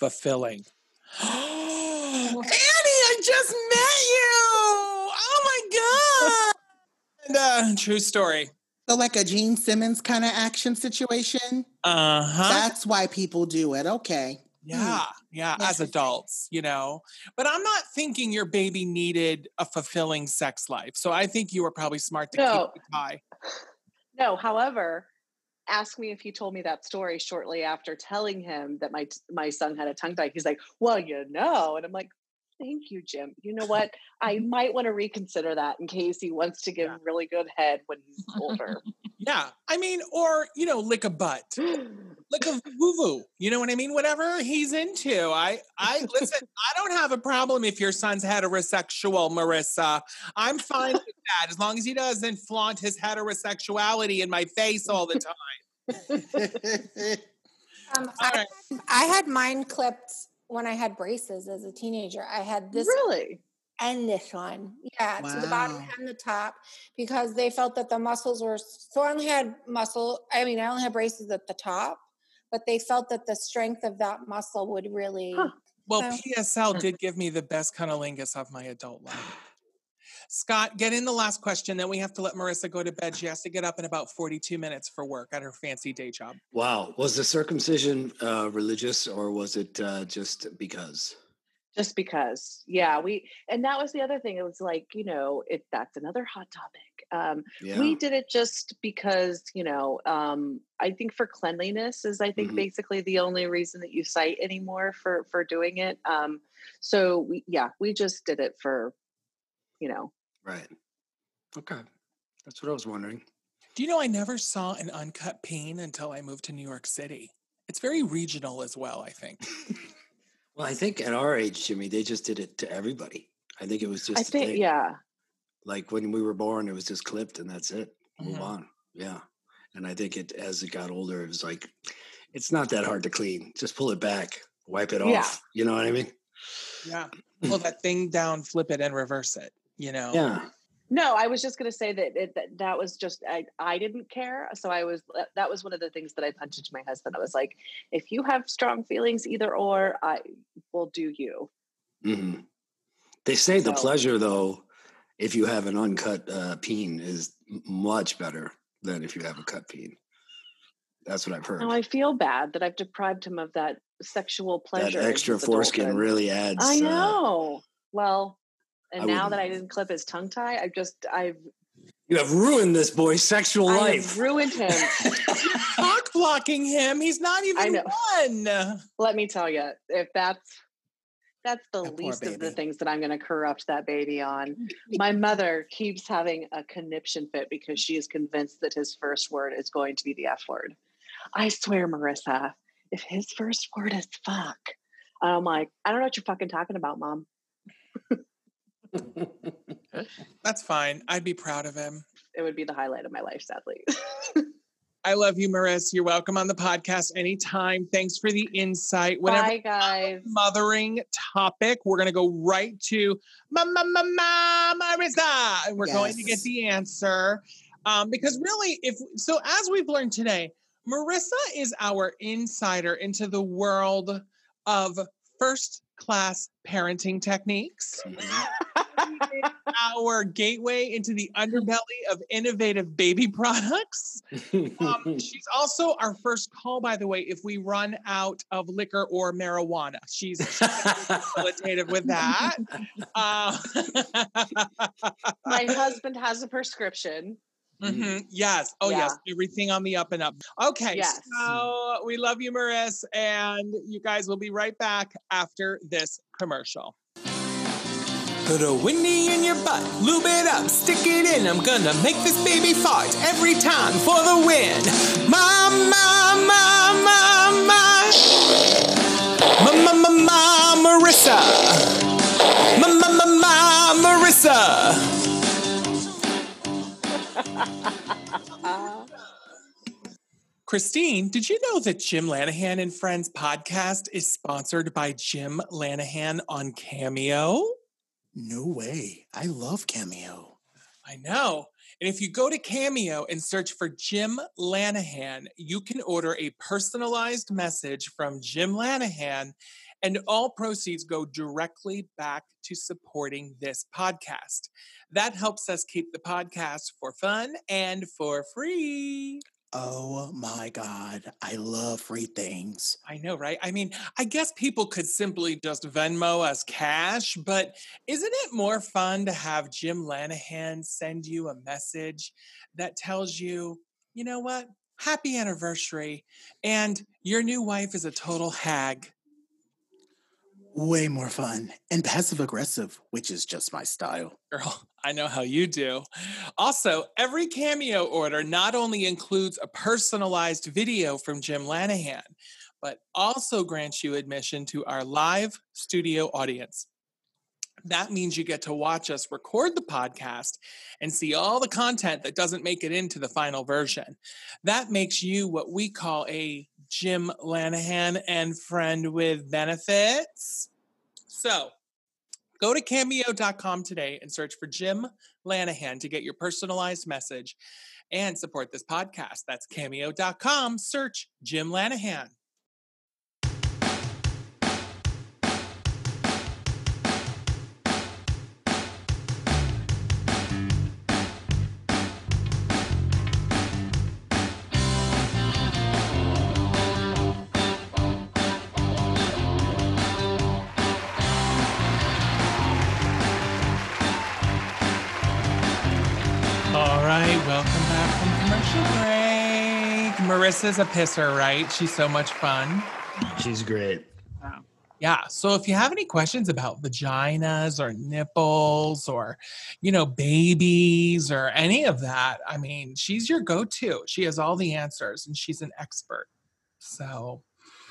Fulfilling. Annie, I just met you. Oh my God. Uh, true story. So, like a Gene Simmons kind of action situation. Uh huh. That's why people do it. Okay. Yeah, yeah, as adults, you know. But I'm not thinking your baby needed a fulfilling sex life. So I think you were probably smart to No. keep the tie. No, however, ask me if he told me that story shortly after telling him that my my son had a tongue tie. He's like, "Well, you know," and I'm like, "Thank you, Jim. You know what? I mm-hmm. might want to reconsider that in case he wants to give Yeah. really good head when he's older." Yeah. I mean, or, you know, lick a butt. Lick a woo woo. You know what I mean? Whatever he's into. I I listen, I don't have a problem if your son's heterosexual, Marissa. I'm fine with that as long as he doesn't flaunt his heterosexuality in my face all the time. Um, All I, right. I had mine clipped when I had braces as a teenager. I had this really? And this one. Yeah, to the bottom and the top because they felt that the muscles were so I only had muscle. I mean, I only had braces at the top, but they felt that the strength of that muscle would really Huh. Well, So- PSL did give me the best cunnilingus of my adult life. Scott, get in the last question. Then we have to let Marissa go to bed. She has to get up in about 42 minutes for work at her fancy day job. Wow. Was the circumcision uh, religious or was it uh, just because? Just because yeah we and that was the other thing it was like you know it that's another hot topic um Yeah. we did it just because you know um i think for cleanliness is i think Mhm. basically the only reason that you cite anymore for for doing it um so we yeah we just did it for you know right. Okay. That's what I was wondering. Do you know I never saw an uncut peen until I moved to New York City? It's very regional as well, I think. Well, I think at our age, Jimmy, they just did it to everybody. I think it was just i a think thing. yeah like when we were born, it was just clipped and that's it. Move Mhm. on. Yeah. And I think it as it got older, it was like it's not that hard to clean. Just pull it back, wipe it Yeah. off. You know what I mean? Yeah. Pull that thing down, flip it, and reverse it. You know? Yeah. No, I was just going to say that, it, that that was just I I didn't care. So I was that- was one of the things that I punted to my husband. I was like, if you have strong feelings, either or, I will do you. hmm They say the pleasure, though, if you have an uncut uh, peen, is much better than if you have a cut peen. That's what I've heard. Now I feel bad that I've deprived him of that sexual pleasure. that extra foreskin adulthood. really adds. I uh, know. well, and I now that I didn't clip his tongue tie, I just I've you have ruined this boy's sexual I life. have ruined him. Cock blocking him. He's not even one. Let me tell you, if that's that's the That least of the things that I'm going to corrupt that baby on. My mother keeps having a conniption fit because she is convinced that his first word is going to be the F word. I swear, Marissa, if his first word is fuck, I'm like, I don't know what you're fucking talking about, mom. That's fine. I'd be proud of him. It would be the highlight of my life, sadly. I love you, Marissa. You're welcome on the podcast anytime. Thanks for the insight. Whatever Bye, guys. mothering topic, we're going to go right to Mama, Mama, Marissa. And we're going to get the answer. Um, because really, if so, as we've learned today, Marissa is our insider into the world of first class parenting techniques. Our gateway into the underbelly of innovative baby products. Um, she's also our first call, by the way, if we run out of liquor or marijuana. She's she's facilitative with that. Uh, my husband has a prescription. mhm, Yes. Oh, yes. Everything on the up and up. Okay. Yes. So we love you, Maris. And you guys will be right back after this commercial. Put a Windi in your butt, lube it up, stick it in. I'm gonna make this baby fart every time for the win. Mama, mama, mama, mama, mama, Marissa. Mama, mama, I'm Marissa. Christine, did you know that Jim Lanahan and Friends podcast is sponsored by Jim Lanahan on Cameo? No way. I love Cameo. I know. And if you go to Cameo and search for Jim Lanahan, you can order a personalized message from Jim Lanahan, and all proceeds go directly back to supporting this podcast. That helps us keep the podcast for fun and for free. Oh my God. I love free things. I know, right? I mean, I guess people could simply just Venmo us cash, but isn't it more fun to have Jim Lanahan send you a message that tells you, you know what? Happy anniversary. And your new wife is a total hag. Way more fun and passive aggressive, which is just my style. Girl, I know how you do. Also, every cameo order not only includes a personalized video from Jim Lanahan, but also grants you admission to our live studio audience. That means you get to watch us record the podcast and see all the content that doesn't make it into the final version. That makes you what we call a Jim Lanahan and friend with benefits. So go to cameo.com today and search for Jim Lanahan to get your personalized message and support this podcast. That's cameo.com. Search Jim Lanahan. Break. Marissa's a pisser, right? She's so much fun. She's great. Yeah. So if you have any questions about vaginas or nipples or, you know, babies or any of that, I mean, she's your go to. She has all the answers and she's an expert. So,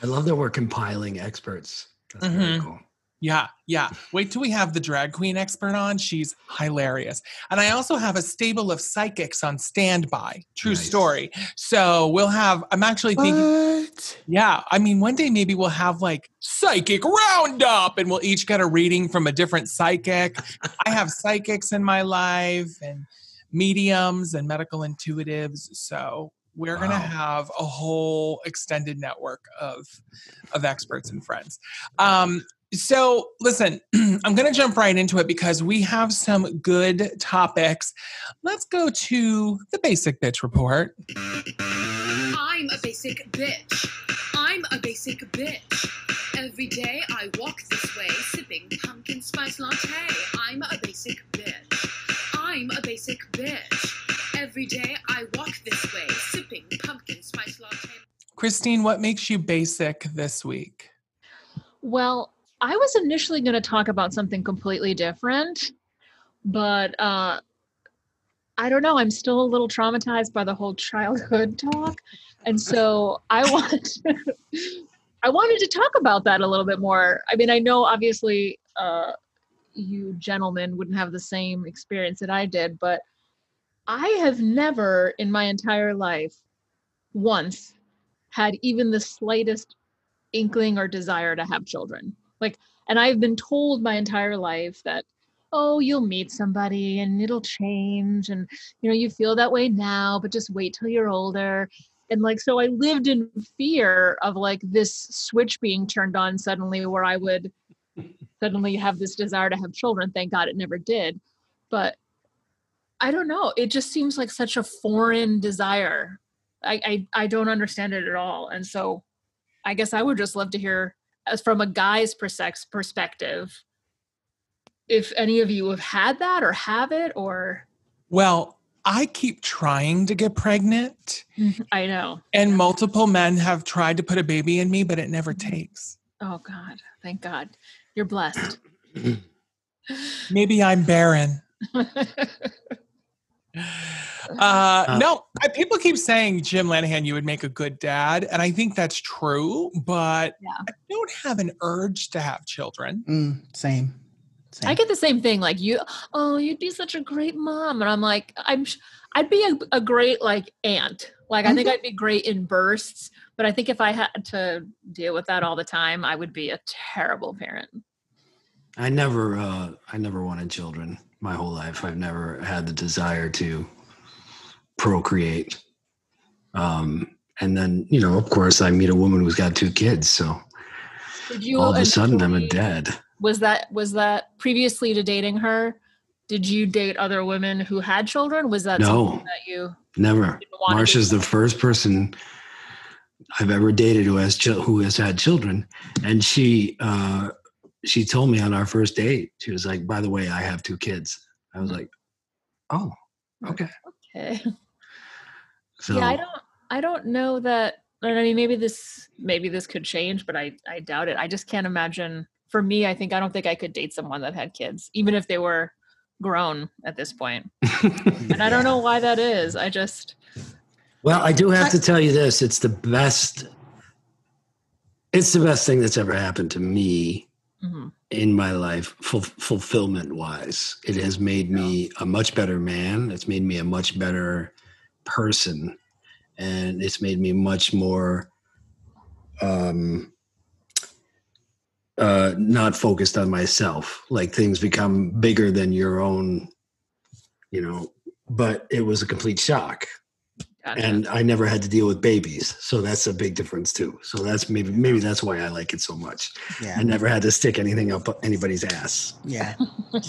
I love that we're compiling experts. That's very Mhm. cool. Yeah, yeah. Wait till we have the drag queen expert on. She's hilarious. And I also have a stable of psychics on standby. True Nice. story. So we'll have, I'm actually thinking. What? Yeah, I mean, one day maybe we'll have like psychic roundup and we'll each get a reading from a different psychic. I have psychics in my life and mediums and medical intuitives. So we're going to have a whole extended network of of experts and friends. Um, so listen, I'm going to jump right into it because we have some good topics. Let's go to the basic bitch report. I'm a basic bitch. I'm a basic bitch. Every day I walk this way, sipping pumpkin spice latte. I'm a basic bitch. I'm a basic bitch. Every day I walk this way, sipping pumpkin spice latte. Christine, what makes you basic this week? Well, I was initially going to talk about something completely different, but uh, I don't know. I'm still a little traumatized by the whole childhood talk, and so I want I wanted to talk about that a little bit more. I mean, I know obviously uh, you gentlemen wouldn't have the same experience that I did, but I have never in my entire life once had even the slightest inkling or desire to have children. Like, and I've been told my entire life that, oh, you'll meet somebody and it'll change. And, you know, you feel that way now, but just wait till you're older. And like, so I lived in fear of like this switch being turned on suddenly where I would suddenly have this desire to have children. Thank God it never did. But I don't know. It just seems like such a foreign desire. I, I, I don't understand it at all. And so I guess I would just love to hear, as from a guy's persex- perspective, if any of you have had that or have it, or Well, I keep trying to get pregnant, mm-hmm. I know. and multiple men have tried to put a baby in me, but it never mm-hmm. takes. Oh God, thank God, you're blessed. Maybe I'm barren. Uh, no, I, people keep saying Jim Lanahan, you would make a good dad, and I think that's true. But Yeah. I don't have an urge to have children. Mm, same. I get the same thing. Like you, oh, you'd be such a great mom, and I'm like, I'm, I'd be a, a great like aunt. Like I think Mhm. I'd be great in bursts, but I think if I had to deal with that all the time, I would be a terrible parent. I never, uh, I never wanted children my whole life. I've never had the desire to procreate. Um, and then, you know, of course, I meet a woman who's got two kids, so Did you all of a sudden I'm a dad. Was that was that previously to dating her? Did you date other women who had children? Was that No. that you Never. didn't want to do? Marsha's the first person I've ever dated who has who has had children, and she uh, she told me on our first date. She was like, "By the way, I have two kids." I was like, "Oh, okay." Okay. So yeah, I don't I don't know that I mean maybe this maybe this could change, but I I doubt it. I just can't imagine for me, I think I don't think I could date someone that had kids, even if they were grown at this point. And I don't know why that is. I just Well, I do have to tell you this: it's the best. It's the best thing that's ever happened to me mhm. in my life, ful- fulfillment wise. It has made me a much better man. It's made me a much better person, and it's made me much more um, uh, not focused on myself. Like things become bigger than your own, you know. But it was a complete shock gotcha. and I never had to deal with babies, so that's a big difference too. So that's maybe maybe that's why I like it so much. Yeah. I never had to stick anything up anybody's ass. Yeah.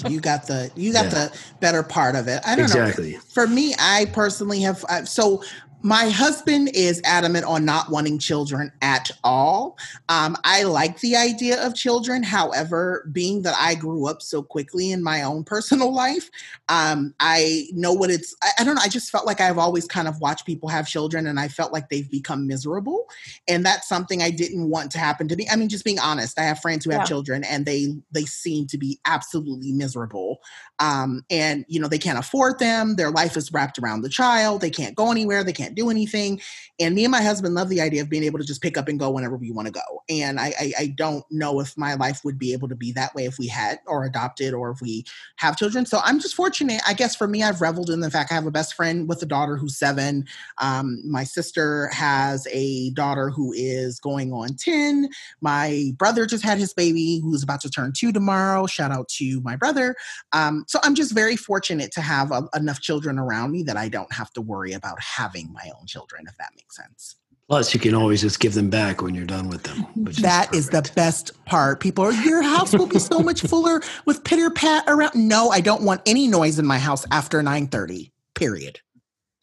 you got the you got Yeah. the better part of it. I don't know. Exactly. For me, I personally have I, so my husband is adamant on not wanting children at all. Um, I like the idea of children. However, being that I grew up so quickly in my own personal life, um, I know what it's, I, I don't know. I just felt like I've always kind of watched people have children and I felt like they've become miserable. And that's something I didn't want to happen to me. I mean, just being honest, I have friends who have Yeah. children and they, they seem to be absolutely miserable um, and you know they can't afford them their life is wrapped around the child they can't go anywhere they can't do anything. And me and my husband love the idea of being able to just pick up and go whenever we want to go. And I, I i don't know if my life would be able to be that way if we had or adopted or if we have children. So i'm just fortunate. I guess for me i've reveled in the fact i have a best friend with a daughter who's seven. Um, my sister has a daughter who is going on 10 my brother just had his baby who's about to turn two tomorrow. Shout out to my brother. Um, so I'm just very fortunate to have a, enough children around me that I don't have to worry about having my own children, if that makes sense. Plus, you can always just give them back when you're done with them. Which That is the best part. People are, your house will be so much fuller with pitter pat around. No, I don't want any noise in my house after 9:30. Period.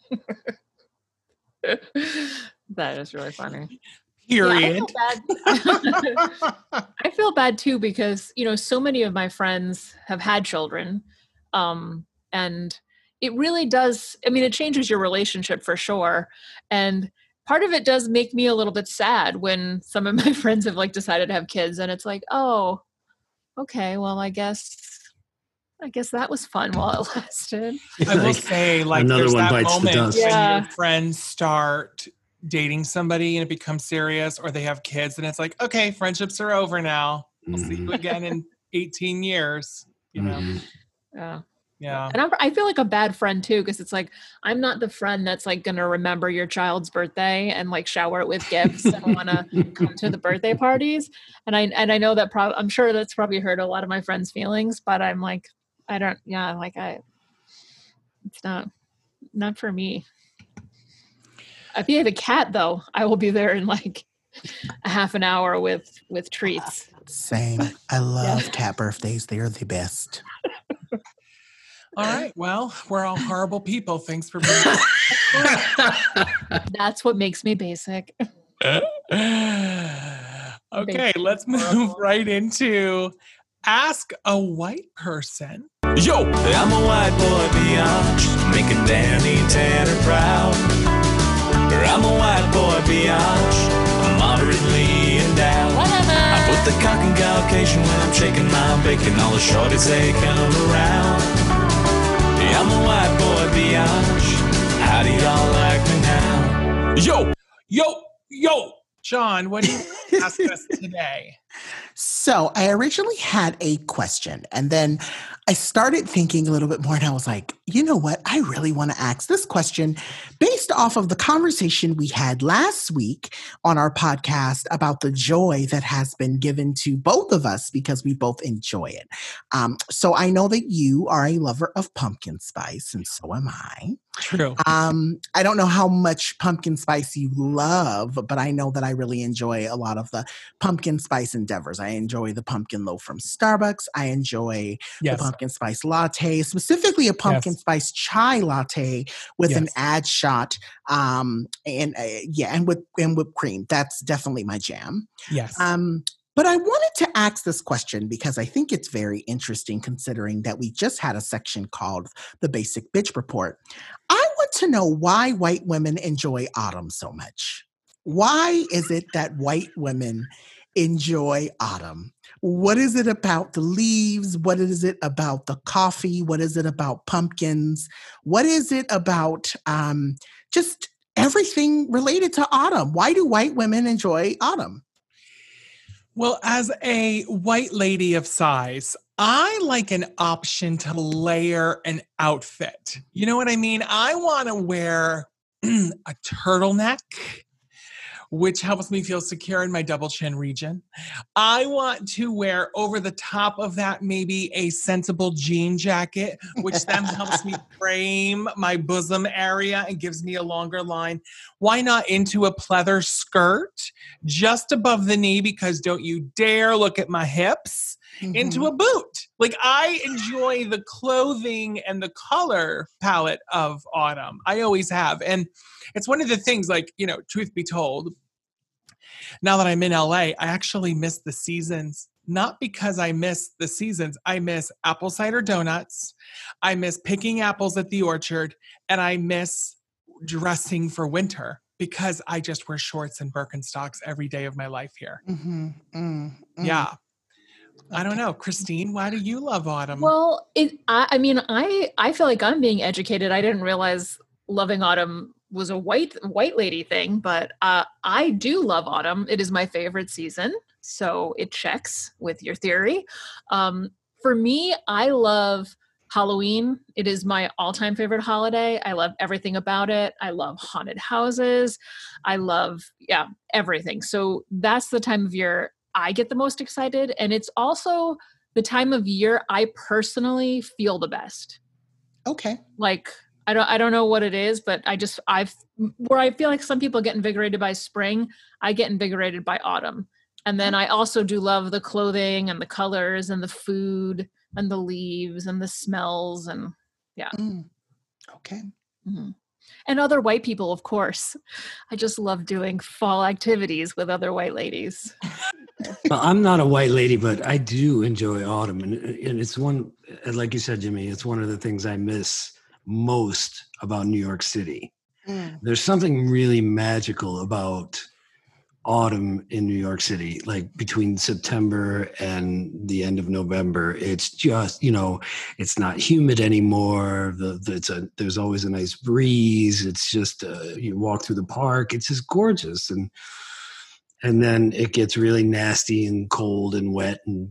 that is really funny. Period. Yeah, I, feel bad. I feel bad too because you know so many of my friends have had children, um, and it really does. I mean, it changes your relationship for sure, and part of it does make me a little bit sad when some of my friends have like decided to have kids, and it's like, oh, okay, well, I guess. I guess that was fun while it lasted. I will say, like, another there's one that bites the moment dust. when Yeah. your friends start dating somebody and it becomes serious, or they have kids, and it's like, okay, friendships are over now. I'll see you again in 18 years. You know, mhm. Yeah. Yeah. And I'm, I feel like a bad friend too, because it's like I'm not the friend that's like gonna remember your child's birthday and like shower it with gifts and want to come to the birthday parties. And I and I know that prob- I'm sure that's probably hurt a lot of my friends' feelings, but I'm like, I don't, yeah, like I, it's not, not for me. If you have a cat though, I will be there in like a half an hour with with treats. Same. I love cat birthdays. They're the best. All right. Well, we're all horrible people. Thanks for being. That's what makes me basic. okay, let's move right into ask a white person. Yo, I'm a white boy Biatch, making Danny Tanner proud. I'm a white boy Biatch, moderately endowed. I put the cock in Caucasian when I'm shaking my bacon. All the shorties they come around. Yeah, I'm a white boy Biatch. How do y'all like me now? Yo, Yo, yo, John, what do you ask us today? So I originally had a question and then I started thinking a little bit more and I was like, you know what? I really want to ask this question based off of the conversation we had last week on our podcast about the joy that has been given to both of us because we both enjoy it. Um, so I know that you are a lover of pumpkin spice and so am I. True. Um, I don't know how much pumpkin spice you love, but I know that I really enjoy a lot of the pumpkin spice endeavors. I enjoy the pumpkin loaf from Starbucks. I enjoy Yes. the pumpkin spice latte, specifically a pumpkin Yes. spice chai latte with an Yes. ad shot. Um, and uh, yeah, and with and whipped cream. That's definitely my jam. Yes. Um, but I wanted to ask this question because I think it's very interesting considering that we just had a section called the Basic Bitch Report. I want to know why white women enjoy autumn so much. Why is it that white women enjoy autumn? What is it about the leaves? What is it about the coffee? What is it about pumpkins? What is it about um, just everything related to autumn? Why do white women enjoy autumn? Well, as a white lady of size, I like an option to layer an outfit. You know what I mean? I want to wear a turtleneck, which helps me feel secure in my double chin region. I want to wear over the top of that maybe a sensible jean jacket, which then helps me frame my bosom area and gives me a longer line. Why not into a pleather skirt just above the knee? Because don't you dare look at my hips into Mhm. a boot. Like I enjoy the clothing and the color palette of autumn. I always have. And it's one of the things like, you know, truth be told, now that I'm in LA, I actually miss the seasons. Not because I miss the seasons. I miss apple cider donuts. I miss picking apples at the orchard and I miss dressing for winter because I just wear shorts and Birkenstocks every day of my life here. Mhm, mm, mm. Yeah. I don't know. Christine, why do you love autumn? Well, it. I, I mean, I I feel like I'm being educated. I didn't realize loving autumn was a white white lady thing, but uh, I do love autumn. It is my favorite season, so it checks with your theory. Um, for me, I love Halloween. It is my all-time favorite holiday. I love everything about it. I love haunted houses. I love yeah everything. So that's the time of year I get the most excited, and it's also the time of year I personally feel the best. Okay. Like I don't I don't know what it is, but I just I've where I feel like some people get invigorated by spring, I get invigorated by autumn. And then I also do love the clothing and the colors and the food and the leaves and the smells and yeah. Mm. Okay. Mhm. And other white people, of course. I just love doing fall activities with other white ladies. Well, I'm not a white lady, but I do enjoy autumn, and, and it's one, like you said, Jimmy. It's one of the things I miss most about New York City. Mm. There's something really magical about autumn in New York City, like between September and the end of November. It's just, you know, it's not humid anymore. The, the, it's a, there's always a nice breeze. It's just, uh, you walk through the park. It's just gorgeous. And, and then it gets really nasty and cold and wet and,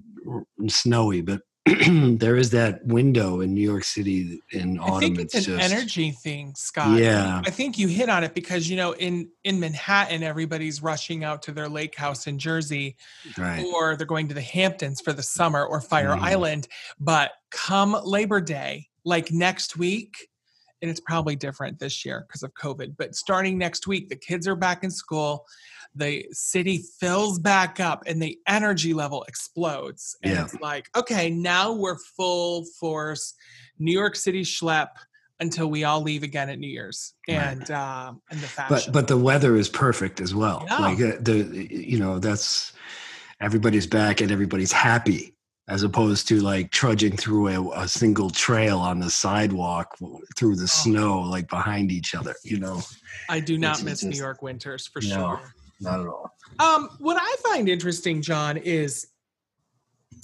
and snowy. But there is that window in New York City in autumn. I think it's, an just, energy thing, Scott. Yeah. I think you hit on it because you know in in Manhattan everybody's rushing out to their lake house in Jersey Right. or they're going to the Hamptons for the summer or Fire Mhm. Island, but come Labor Day, like next week, and it's probably different this year because of COVID, but starting next week the kids are back in school. The city fills back up and the energy level explodes. And Yeah. it's like, okay, now we're full force New York City schlep until we all leave again at New Year's. Right. And uh, and the fashion. but but the weather is perfect as well Yeah. like uh, the you know that's everybody's back and everybody's happy as opposed to like trudging through a, a single trail on the sidewalk through Oh. the snow like behind each other you know I do not it's miss New York winters for No. sure. Not at all Um, what I find interesting, John, is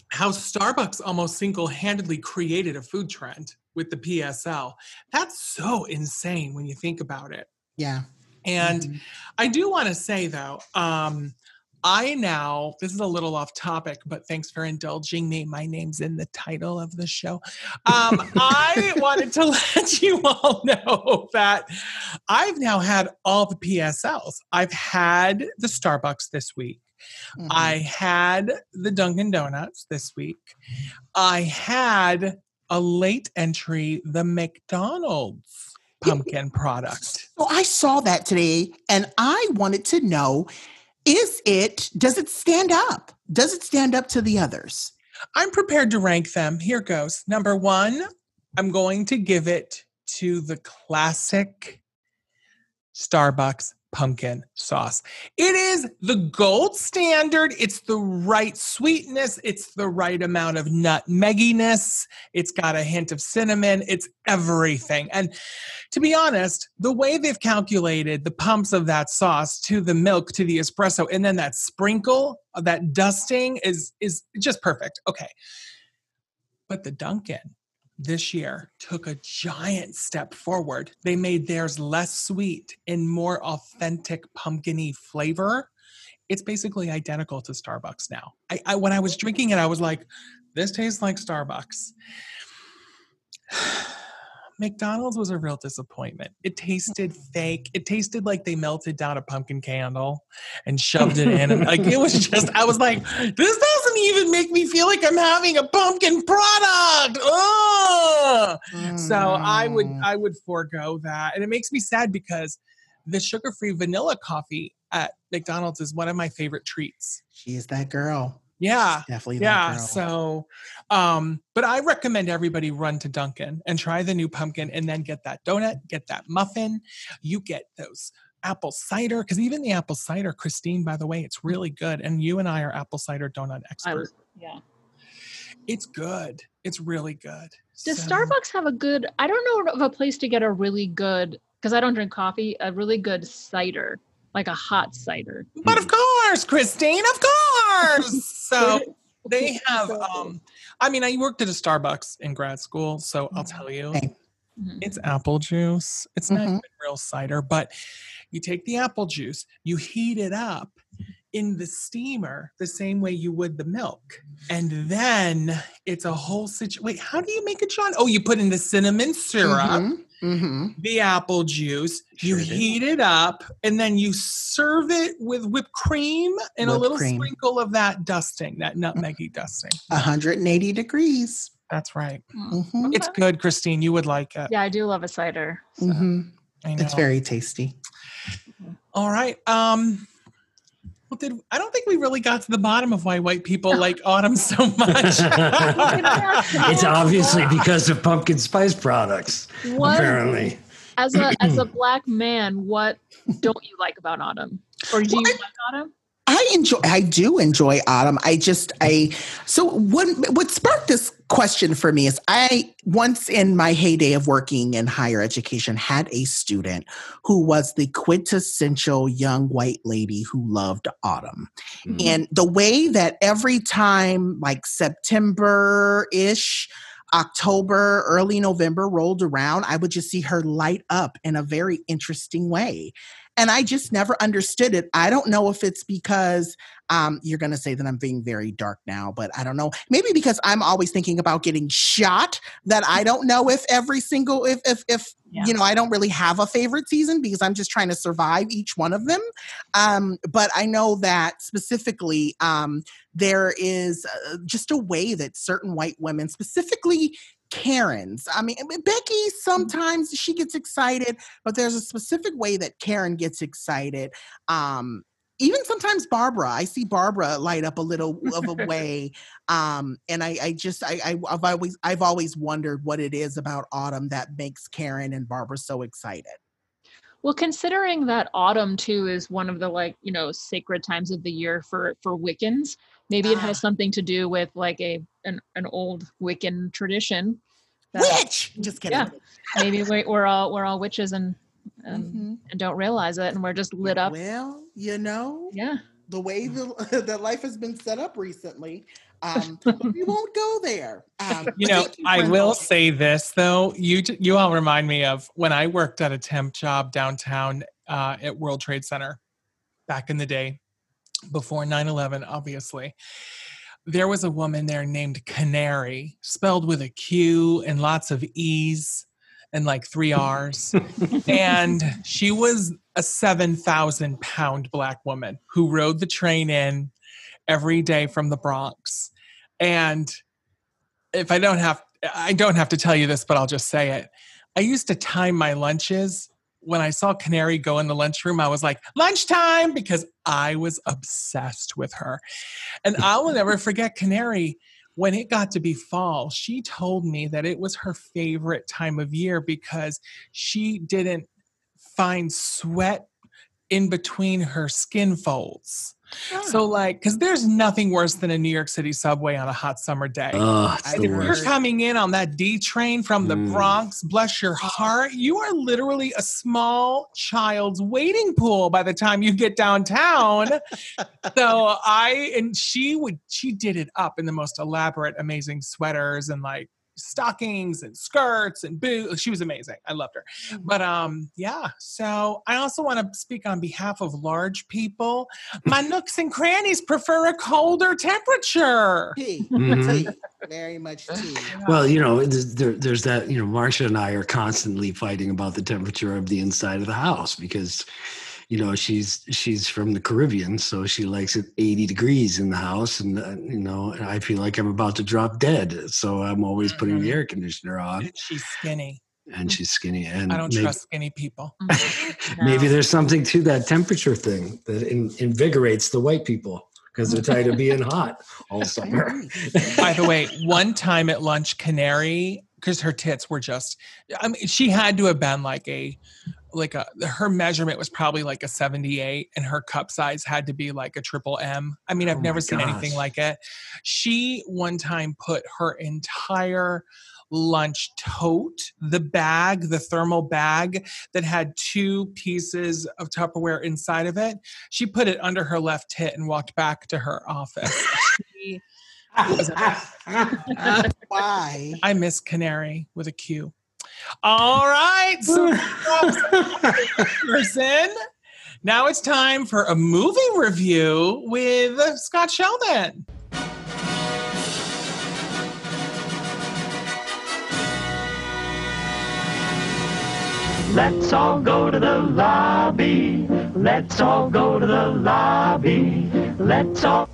how Starbucks almost single-handedly created a food trend with the PSL. That's so insane when you think about it. Yeah. And Mhm. I do want to say though, um, I now, this is a little off topic, but thanks for indulging me. My name's in the title of the show. Um, I wanted to let you all know that I've now had all the PSLs. I've had the Starbucks this week. Mhm. I had the Dunkin' Donuts this week. I had a late entry, the McDonald's pumpkin product. So I saw that today and I wanted to know is it, does it stand up? Does it stand up to the others? I'm prepared to rank them. Here goes. Number one, I'm going to give it to the classic Starbucks pumpkin sauce. It is the gold standard. It's the right sweetness. It's the right amount of nutmegginess. It's got a hint of cinnamon. It's everything. And to be honest, the way they've calculated the pumps of that sauce to the milk to the espresso and then that sprinkle, that dusting is is just perfect. Okay. But the Dunkin' this year took a giant step forward. They made theirs less sweet and more authentic pumpkiny flavor. It's basically identical to Starbucks now. I, I when I was drinking it, I was like, this tastes like Starbucks. McDonald's was a real disappointment. It tasted fake. It tasted like they melted down a pumpkin candle and shoved it in. And like it was just, I was like, this doesn't even make me feel like I'm having a pumpkin product. Ugh! So I would Mm. I would forego that. And it makes me sad because the sugar-free vanilla coffee at McDonald's is one of my favorite treats. She is that girl. Yeah. Definitely Yeah. that girl. So um, but I recommend everybody run to Dunkin' and try the new pumpkin and then get that donut, get that muffin. You get those apple cider, because even the apple cider, Christine, by the way, it's really good. And you and I are apple cider donut experts. yeah. It's good. It's really good. Does So- Starbucks have a good? I don't know of a place to get a really good because I don't drink coffee. A really good cider, like a hot cider. But of course, Christine, of course. so they have um I mean, I worked at a Starbucks in grad school, so I'll tell you, Hey. Mhm. it's apple juice. It's not Mhm. even real cider, but you take the apple juice, you heat it up in the steamer the same way you would the milk. And then it's a whole situation. Wait, how do you make it, John? Oh, you put in the cinnamon syrup Mhm, mhm. the apple juice, you Sure do. heat it up, and then you serve it with whipped cream and a little cream. sprinkle of that dusting, that nutmeggy dusting. 180 degrees. That's right. Mhm, It's good, Christine. You would like it. Yeah, I do love a cider. so. mhm. I know. It's very tasty. All right. Um well, did I don't think we really got to the bottom of why white people like autumn so much. it's obviously because of pumpkin spice products, What apparently. as a as a black man, what don't you like about autumn? Or do you like autumn? I enjoy I do enjoy autumn. I just I so what what sparked this question for me is I once in my heyday of working in higher education had a student who was the quintessential young white lady who loved autumn. Mhm. And the way that every time like September ish, October, early November rolled around, I would just see her light up in a very interesting way. And I just never understood it. I don't know if it's because um, you're going to say that I'm being very dark now, but I don't know. Maybe because I'm always thinking about getting shot that I don't know if every single, if, if, if, Yeah. you know, I don't really have a favorite season because I'm just trying to survive each one of them. Um, but I know that specifically, um, there is uh, just a way that certain white women, specifically Karens, I mean, Becky, sometimes she gets excited, but there's a specific way that Karen gets excited. Um, even sometimes Barbara, I see Barbara light up a little of a way. Um, and I, I just, I, I, I've always, I've always wondered what it is about autumn that makes Karen and Barbara so excited. Well, considering that autumn too is one of the like, you know, sacred times of the year for for Wiccans, maybe it Ah. has something to do with like a an, an old Wiccan tradition. that Witch! Just kidding. Yeah. Maybe we, we're all we're all witches and and, Mhm. and don't realize it, and we're just lit up. Well, you know, Yeah. the way the, that life has been set up recently. Um, but we won't go there. Um, You know, thank I will indulging. say this though. You you all remind me of when I worked at a temp job downtown uh, at World Trade Center back in the day. Before 9-11 obviously. There was a woman there named canary spelled with a q and lots of e's and like three r's. And she was a 7000 pound black woman who rode the train in every day from the bronx. And if i don't have i don't have to tell you this but i'll just say it. I used to time my lunches when I saw Canary go in the lunchroom, I was like, lunchtime, because I was obsessed with her. And I will never forget Canary. When it got to be fall, she told me that it was her favorite time of year because she didn't find sweat in between her skin folds. So, like, because there's nothing worse than a New York City subway on a hot summer day. Oh, it's And the if you're coming in on that D train from the Mm. Bronx, bless your heart, you are literally a small child's waiting pool by the time you get downtown. so I and she would she did it up in the most elaborate, amazing sweaters and like stockings and skirts and boots. She was amazing. I loved her. But um, yeah. So I also want to speak on behalf of large people. My nooks and crannies prefer a colder temperature. Tea, Mhm. tea, very much tea. Well, you know, there's, there, there's that, you know, Marcia and I are constantly fighting about the temperature of the inside of the house because, you know, she's she's from the Caribbean, so she likes it 80 degrees in the house, and uh, you know, I feel like I'm about to drop dead, so I'm always putting the air conditioner on, She's skinny. and she's skinny, and I don't maybe, trust skinny people. maybe there's something to that temperature thing that in, invigorates the white people because they're tired of being hot all summer. By the way, one time at lunch, Canary, because her tits were just, I mean, she had to have been like a, like uh, a, her measurement was probably like a 78 and her cup size had to be like a triple M. I mean, I've Oh never seen anything like it. She one time put her entire lunch tote, the bag, the thermal bag that had two pieces of Tupperware inside of it, she put it under her left tit and walked back to her office. She Why? I miss Canary with a Q. All right, so person. Now it's time for a movie review with Scott Sheldon. Let's all go to the lobby. Let's all go to the lobby. Let's all.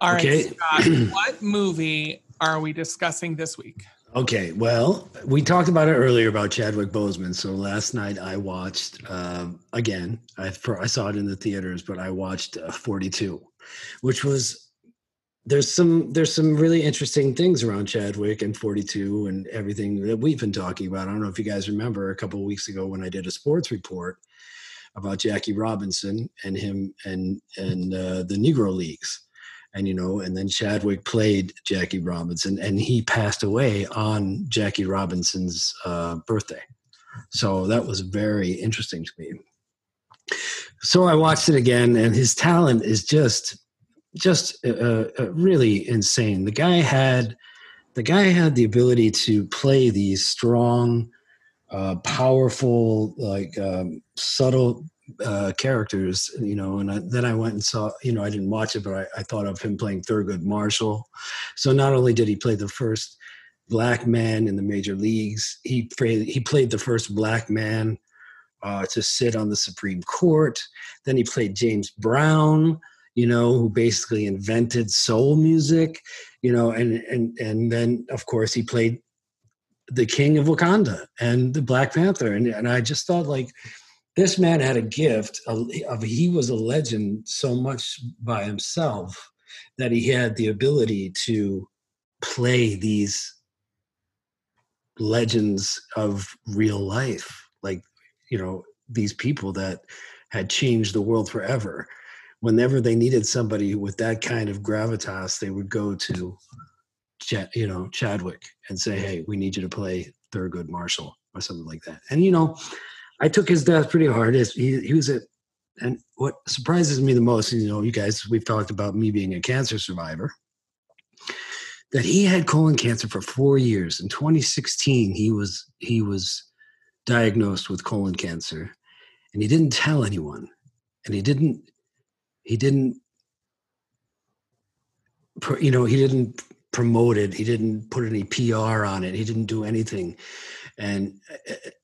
All right, Okay. Scott, what movie are we discussing this week? Okay, well, we talked about it earlier about Chadwick Boseman. So last night I watched um, again. I I saw it in the theaters, but I watched uh, 42, which was there's some there's some really interesting things around Chadwick and 42 and everything that we've been talking about. I don't know if you guys remember a couple of weeks ago when I did a sports report about Jackie Robinson and him and and uh, the Negro Leagues and you know and then chadwick played jackie robinson and he passed away on jackie robinson's uh, birthday. So that was very interesting to me. So i watched it again and his talent is just just uh, uh, really insane. The guy had the guy had the ability to play these strong uh, powerful like um, subtle uh, characters, you know, and I, then I went and saw, you know, I didn't watch it, but I, I thought of him playing Thurgood Marshall. So not only did he play the first black man in the major leagues, he played, he played the first black man uh, to sit on the Supreme Court. Then he played James Brown, you know, who basically invented soul music, you know, and and and then of course he played the King of Wakanda and the Black Panther, and and I just thought like this man had a gift of, he was a legend so much by himself that he had the ability to play these legends of real life like you know these people that had changed the world forever. Whenever they needed somebody with that kind of gravitas they would go to you know chadwick and say hey we need you to play thurgood marshall or something like that. And you know I took his death pretty hard. He, he was a, and what surprises me the most, you know, you guys, we've talked about me being a cancer survivor, that he had colon cancer for four years. In 2016, he was he was diagnosed with colon cancer, and he didn't tell anyone, and he didn't he didn't you know he didn't promote it he didn't put any pr on it he didn't do anything and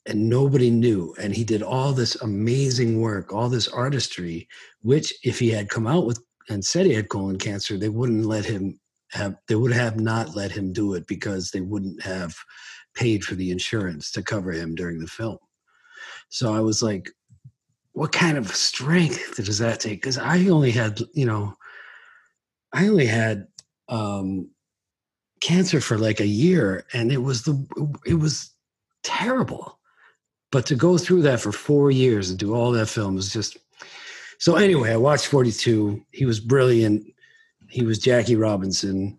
and nobody knew. And he did all this amazing work all this artistry which if he had come out with and said he had colon cancer they wouldn't let him have they would have not let him do it because they wouldn't have paid for the insurance to cover him during the film. So i was like what kind of strength does that take? Because i only had you know i only had um cancer for like a year and it was the it was terrible but to go through that for four years and do all that film was just so anyway i watched 42 he was brilliant he was jackie robinson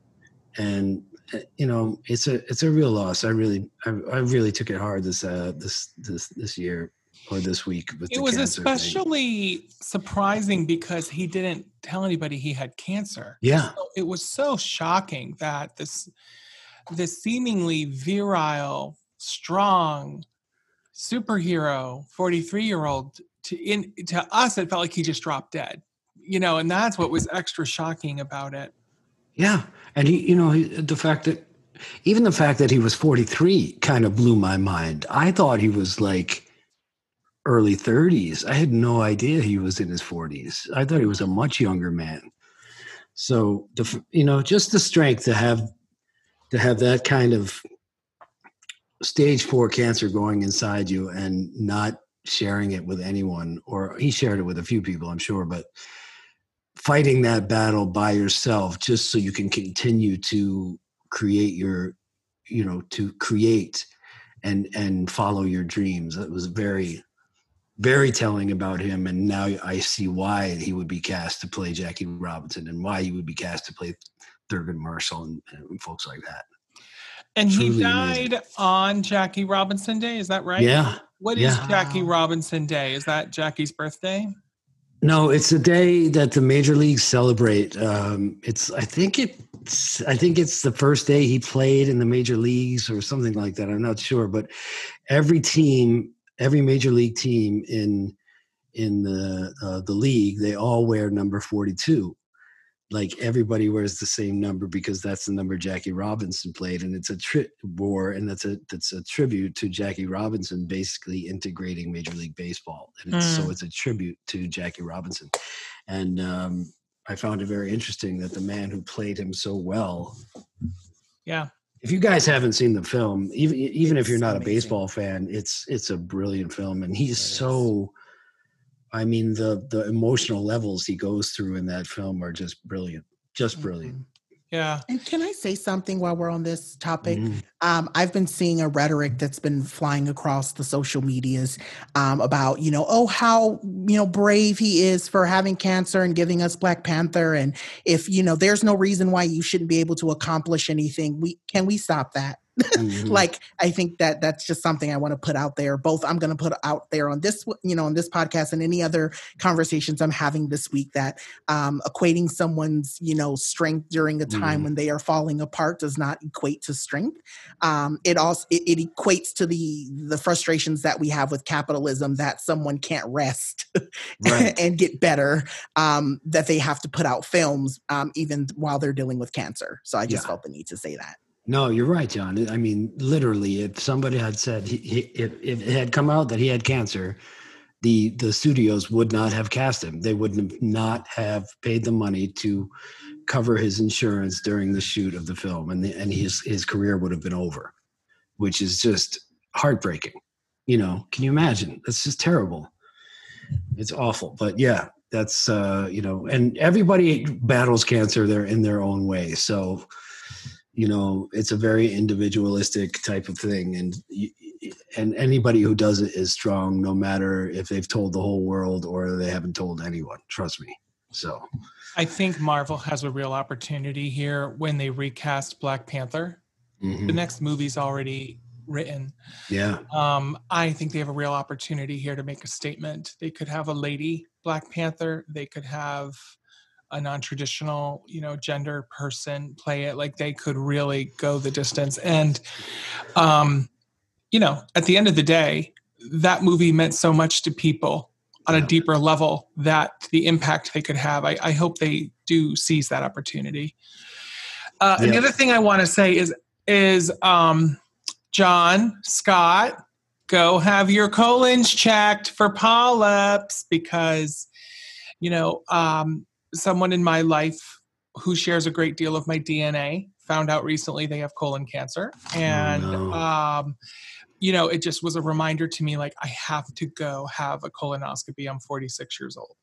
and uh, you know it's a it's a real loss i really i, I really took it hard this uh this this this year or this week with It was cancer thing. especially surprising because he didn't tell anybody he had cancer. Yeah. So it was so shocking that this this seemingly virile, strong superhero 43-year-old to in to us it felt like he just dropped dead. You know, and that's what was extra shocking about it. Yeah, and he, you know, he, the fact that even the fact that he was 43 kind of blew my mind. I thought he was like early 30s. I had no idea he was in his 40s. I thought he was a much younger man. So the you know, just the strength to have to have that kind of stage 4 cancer going inside you and not sharing it with anyone or he shared it with a few people, I'm sure, but fighting that battle by yourself just so you can continue to create your you know to create and and follow your dreams. That was very very telling about him and now i see why he would be cast to play jackie robinson and why he would be cast to play thurgood marshall and, and folks like that And he died amazing. on Jackie Robinson Day, is that right? Yeah, What is yeah. Jackie Robinson Day? Is that Jackie's birthday? No, it's a day that the major leagues celebrate. Um, it's I think it's I think it's the first day he played in the major leagues or something like that. I'm not sure, but every team, every major league team in in the uh, the league, they all wear number 42. Like everybody wears the same number because that's the number Jackie Robinson played, and it's a tri- war, and that's a that's a tribute to Jackie Robinson, basically integrating Major League Baseball, and it's, so Mm. it's a tribute to Jackie Robinson. And um, I found it very interesting that the man who played him so well. Yeah. If you guys haven't seen the film, even even if you're It's not a baseball fan, it's it's a brilliant film, and he's so. I mean, the the emotional levels he goes through in that film are just brilliant, just brilliant. Yeah. And can I say something while we're on this topic? Mhm. Um, I've been seeing a rhetoric that's been flying across the social medias um, about, you know, oh, how, you know, brave he is for having cancer and giving us Black Panther. And if, you know, there's no reason why you shouldn't be able to accomplish anything, we can we stop that? Mhm. like i think that that's just something i want to put out there both i'm going to put out there on this you know on this podcast and any other conversations i'm having this week that um, equating someone's you know strength during a time Mhm. when they are falling apart does not equate to strength um, it also it, it equates to the the frustrations that we have with capitalism that someone can't rest Right. and get better um, that they have to put out films um, even while they're dealing with cancer so i just Yeah. felt the need to say that No, you're right, John. I mean, literally, if somebody had said he, if, if it had come out that he had cancer, the the studios would not have cast him. They would not have paid the money to cover his insurance during the shoot of the film, and the, and his his career would have been over, which is just heartbreaking. You know, can you imagine? That's just terrible. It's awful, but yeah, that's uh, you know, and everybody battles cancer there in their own way. So you know it's a very individualistic type of thing and and anybody who does it is strong no matter if they've told the whole world or they haven't told anyone trust me so I think Marvel has a real opportunity here when they recast Black Panther. The mhm. next movie's already written. yeah Um, I think they have a real opportunity here to make a statement. They could have a lady Black Panther. They could have a non-traditional, you know, gender person play it. Like they could really go the distance. And, um, you know, at the end of the day, that movie meant so much to people on a deeper level that the impact they could have. I, I hope they do seize that opportunity. Uh, and the other thing I want to say is is um, John Scott, go have your colons checked for polyps because you know um, someone in my life who shares a great deal of my DNA found out recently they have colon cancer. And no. um, you know it just was a reminder to me like i have to go have a colonoscopy. I'm 46 years old.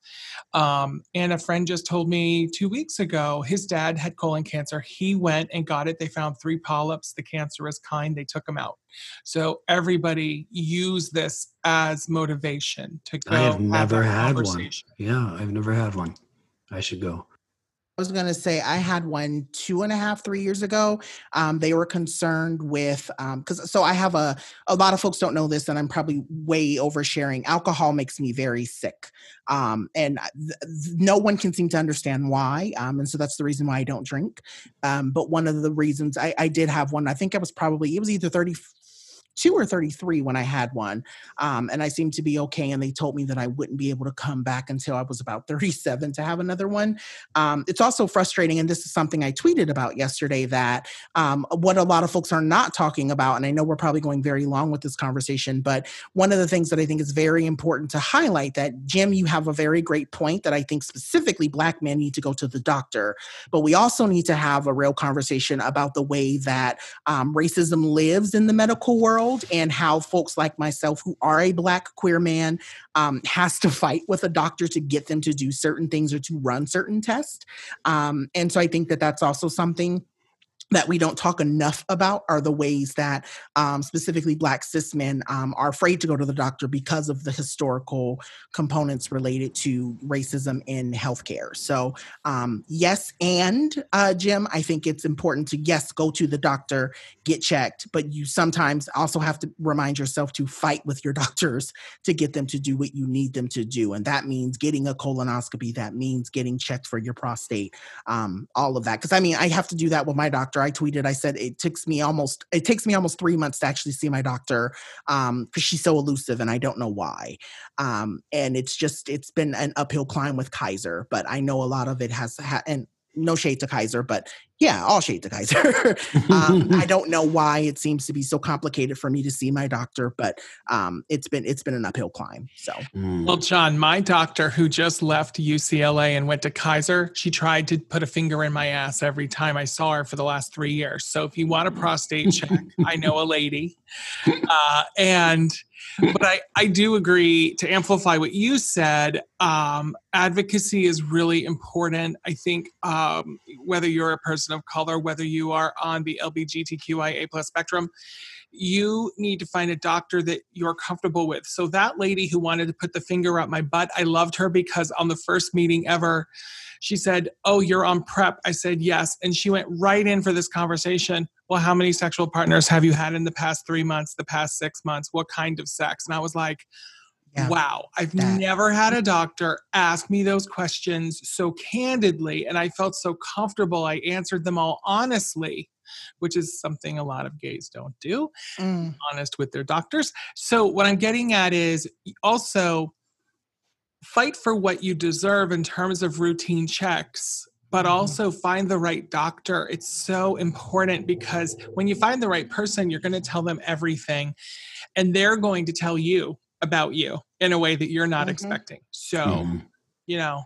Um, and a friend just told me two weeks ago his dad had colon cancer. He went and got it. They found three polyps the cancerous kind. They took them out. So everybody use this as motivation to go I have have never that had one. Yeah, I've never had one. I should go. I was going to say I had one two and a half, three years ago. Um, they were concerned with because so I have a a lot of folks don't know this, and I'm probably way oversharing. Alcohol makes me very sick, um, and th- no one can seem to understand why. Um, and so that's the reason why I don't drink. Um, but one of the reasons I, I did have one, I think I was probably it was either thirty two or 33 when I had one. Um, and I seemed to be okay. And they told me that I wouldn't be able to come back until I was about 37 to have another one. Um, it's also frustrating. And this is something I tweeted about yesterday that um, what a lot of folks are not talking about, and I know we're probably going very long with this conversation, but one of the things that I think is very important to highlight that, Jim, you have a very great point that I think specifically Black men need to go to the doctor. But we also need to have a real conversation about the way that um, racism lives in the medical world and how folks like myself who are a black queer man um, has to fight with a doctor to get them to do certain things or to run certain tests. Um, and so i think that that's also something that we don't talk enough about are the ways that um, specifically black cis men um, are afraid to go to the doctor because of the historical components related to racism in healthcare. So um, yes and uh, jim i think it's important to yes go to the doctor get checked but you sometimes also have to remind yourself to fight with your doctors to get them to do what you need them to do and that means getting a colonoscopy that means getting checked for your prostate um, all of that because i mean i have to do that with my doctor i tweeted i said it takes me almost it takes me almost three months to actually see my doctor um because she's so elusive and i don't know why. Um and it's just it's been an uphill climb with kaiser but i know a lot of it has ha- and no shade to kaiser but yeah all shade to kaiser um, i don't know why it seems to be so complicated for me to see my doctor but um it's been it's been an uphill climb so Mm. Well, John, my doctor who just left UCLA and went to Kaiser, she tried to put a finger in my ass every time I saw her for the last three years. So if you want a prostate check, I know a lady. Uh, and but I, I do agree to amplify what you said. Um, advocacy is really important. I think um, whether you're a person of color, whether you are on the LBGTQIA plus spectrum, you need to find a doctor that you're comfortable with. So that lady who wanted to put the finger up my butt, I loved her because on the first meeting ever, she said, "Oh, you're on PrEP." I said, "Yes." And she went right in for this conversation. Well, how many sexual partners have you had in the past 3 months, the past 6 months? What kind of sex? And I was like, Yeah. Wow, I've That- never had a doctor ask me those questions so candidly, and I felt so comfortable. I answered them all honestly, which is something a lot of gays don't do mm, honest with their doctors. So what I'm getting at is also fight for what you deserve in terms of routine checks, but Mhm. also find the right doctor. It's so important because when you find the right person, you're going to tell them everything and they're going to tell you about you in a way that you're not Mhm. expecting. So, Mhm. you know,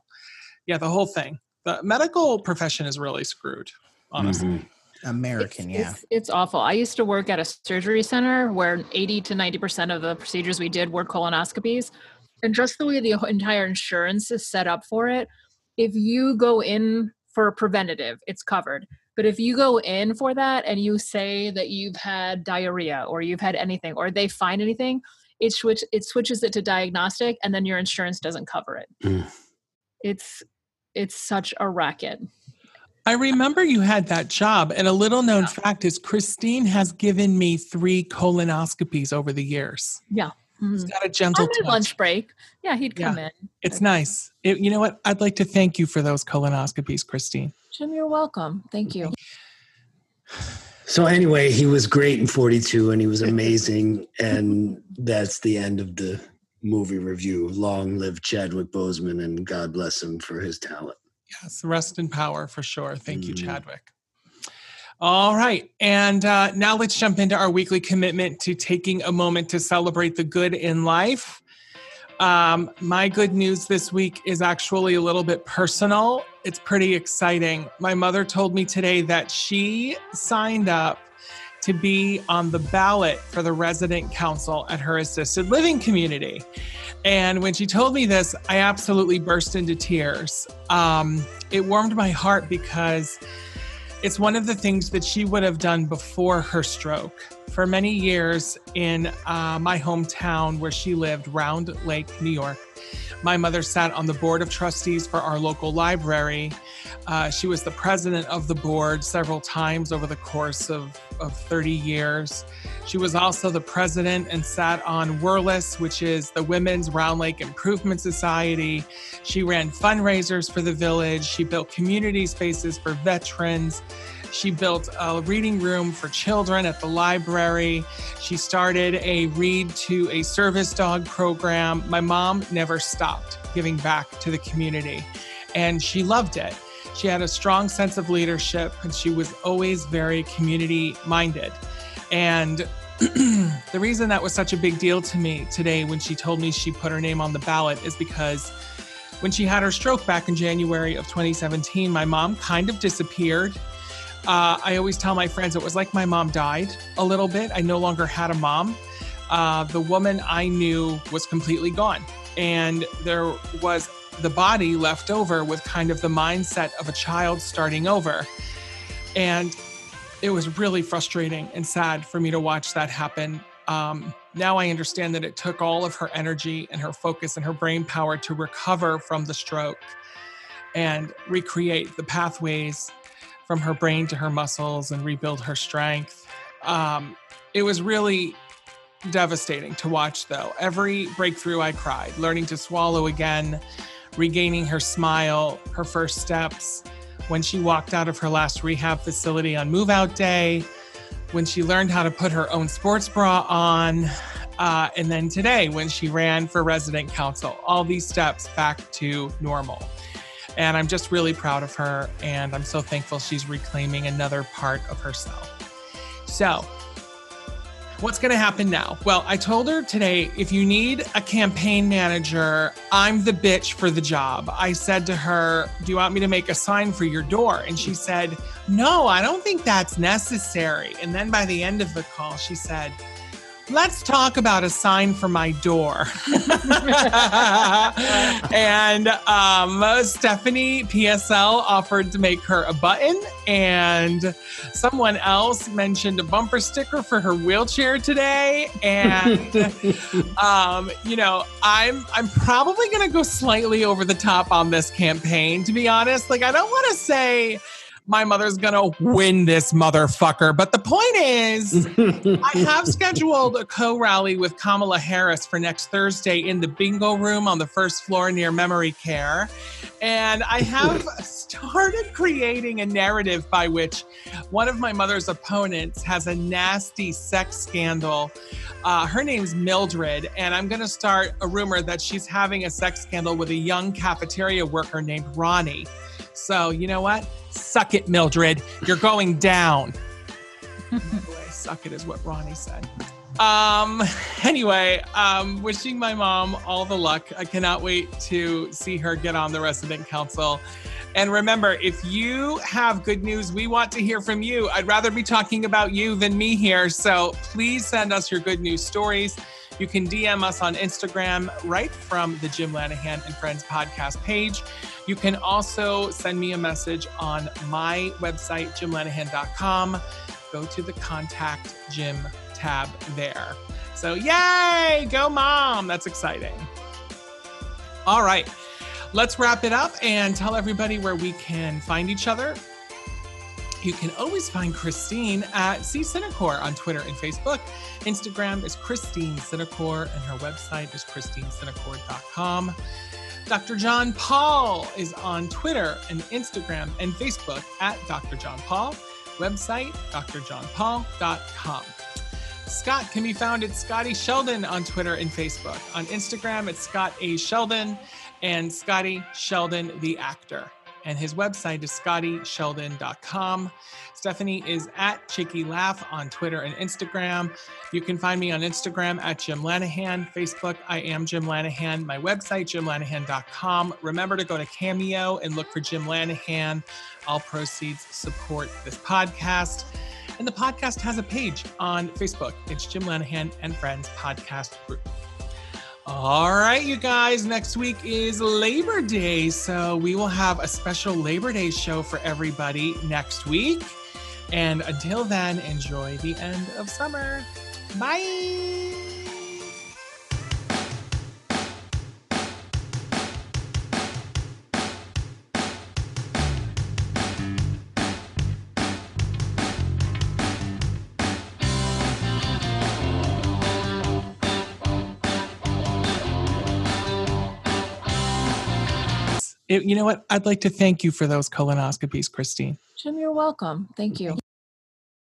yeah, the whole thing. The medical profession is really screwed, honestly. Mhm. american it's, yeah It's, it's awful. I used to work at a surgery center where 80 to 90% of the procedures we did were colonoscopies. And just the way the entire insurance is set up for it, if you go in for preventative, it's covered. But if you go in for that and you say that you've had diarrhea or you've had anything or they find anything, it switch it switches it to diagnostic and then your insurance doesn't cover it. Mm. It's it's such a racket. I remember you had that job, and a little known fact is Christine has given me three colonoscopies over the years. Yeah. She's Mhm. got a gentle On my touch. lunch break. Yeah, he'd Yeah. come in. It's nice. It- you know what? I'd like to thank you for those colonoscopies, Christine. Jim, you're welcome. Thank you. So anyway, he was great in 42 and he was amazing. and that's the end of the movie review. Long live Chadwick Boseman, and God bless him for his talent. Yes, rest in power for sure. Thank you, Mhm. Chadwick. All right. And uh, now let's jump into our weekly commitment to taking a moment to celebrate the good in life. Um, my good news this week is actually a little bit personal. It's pretty exciting. My mother told me today that she signed up to be on the ballot for the resident council at her assisted living community. And when she told me this, I absolutely burst into tears. Um, it warmed my heart because it's one of the things that she would have done before her stroke. For many years in uh, my hometown where she lived, Round Lake, New York, my mother sat on the board of trustees for our local library. Uh, she was the president of the board several times over the course of, of 30 years. She was also the president and sat on WIRLIS, which is the Women's Round Lake Improvement Society. She ran fundraisers for the village. She built community spaces for veterans. She built a reading room for children at the library. She started a read to a service dog program. My mom never stopped giving back to the community, and she loved it. She had a strong sense of leadership, and she was always very community minded. And the reason that was such a big deal to me today when she told me she put her name on the ballot is because when she had her stroke back in January of 2017, my mom kind of disappeared. Uh, I always tell my friends it was like my mom died a little bit. I no longer had a mom. Uh, the woman I knew was completely gone. And there was the body left over with kind of the mindset of a child starting over. And it was really frustrating and sad for me to watch that happen. Um, now I understand that it took all of her energy and her focus and her brain power to recover from the stroke and recreate the pathways from her brain to her muscles and rebuild her strength. Um, it was really devastating to watch, though. Every breakthrough, I cried, learning to swallow again, regaining her smile, her first steps, when she walked out of her last rehab facility on move out day, when she learned how to put her own sports bra on, uh, and then today when she ran for resident council. All these steps back to normal. And I'm just really proud of her, and I'm so thankful she's reclaiming another part of herself. So, What's going to happen now? Well, I told her today if you need a campaign manager, I'm the bitch for the job. I said to her, Do you want me to make a sign for your door? And she said, No, I don't think that's necessary. And then by the end of the call, she said, Let's talk about a sign for my door. and um, Stephanie PSL offered to make her a button, and someone else mentioned a bumper sticker for her wheelchair today. And um, you know, I'm I'm probably gonna go slightly over the top on this campaign, to be honest. Like, I don't want to say my mother's gonna win this motherfucker. But the point is, I have scheduled a co rally with Kamala Harris for next Thursday in the bingo room on the first floor near Memory Care. And I have started creating a narrative by which one of my mother's opponents has a nasty sex scandal. Uh, her name's Mildred, and I'm to start a rumor that she's having a sex scandal with a young cafeteria worker named Ronnie. So, you know what? Suck it, Mildred. You're going down. Boy, suck it is what Ronnie said. Um, anyway, um, wishing my mom all the luck. I cannot wait to see her get on the resident council. And remember, if you have good news, we want to hear from you. I'd rather be talking about you than me here. So please send us your good news stories. You can DM us on Instagram right from the Jim Lanahan and Friends podcast page. You can also send me a message on my website, jimlanahan.com. Go to the contact Jim tab there. So, yay, go mom. That's exciting. All right, let's wrap it up and tell everybody where we can find each other. You can always find Christine at C Cinecore on Twitter and Facebook. Instagram is Christine Cinecore, and her website is christinecinecore.com. Dr. John Paul is on Twitter and Instagram and Facebook at Dr. John Paul. Website, drjohnpaul.com. Scott can be found at Scotty Sheldon on Twitter and Facebook. On Instagram, it's Scott A. Sheldon and Scotty Sheldon, the actor. And his website is scottysheldon.com. Stephanie is at Chicky Laugh on Twitter and Instagram. You can find me on Instagram at Jim Lanahan, Facebook, I am Jim Lanahan, my website, jimlanahan.com. Remember to go to Cameo and look for Jim Lanahan. All proceeds support this podcast. And the podcast has a page on Facebook. It's Jim Lanahan and Friends Podcast Group. All right, you guys, next week is Labor Day. So we will have a special Labor Day show for everybody next week. And until then, enjoy the end of summer. Bye. You know what? I'd like to thank you for those colonoscopies, Christine. Jim, you're welcome. Thank you.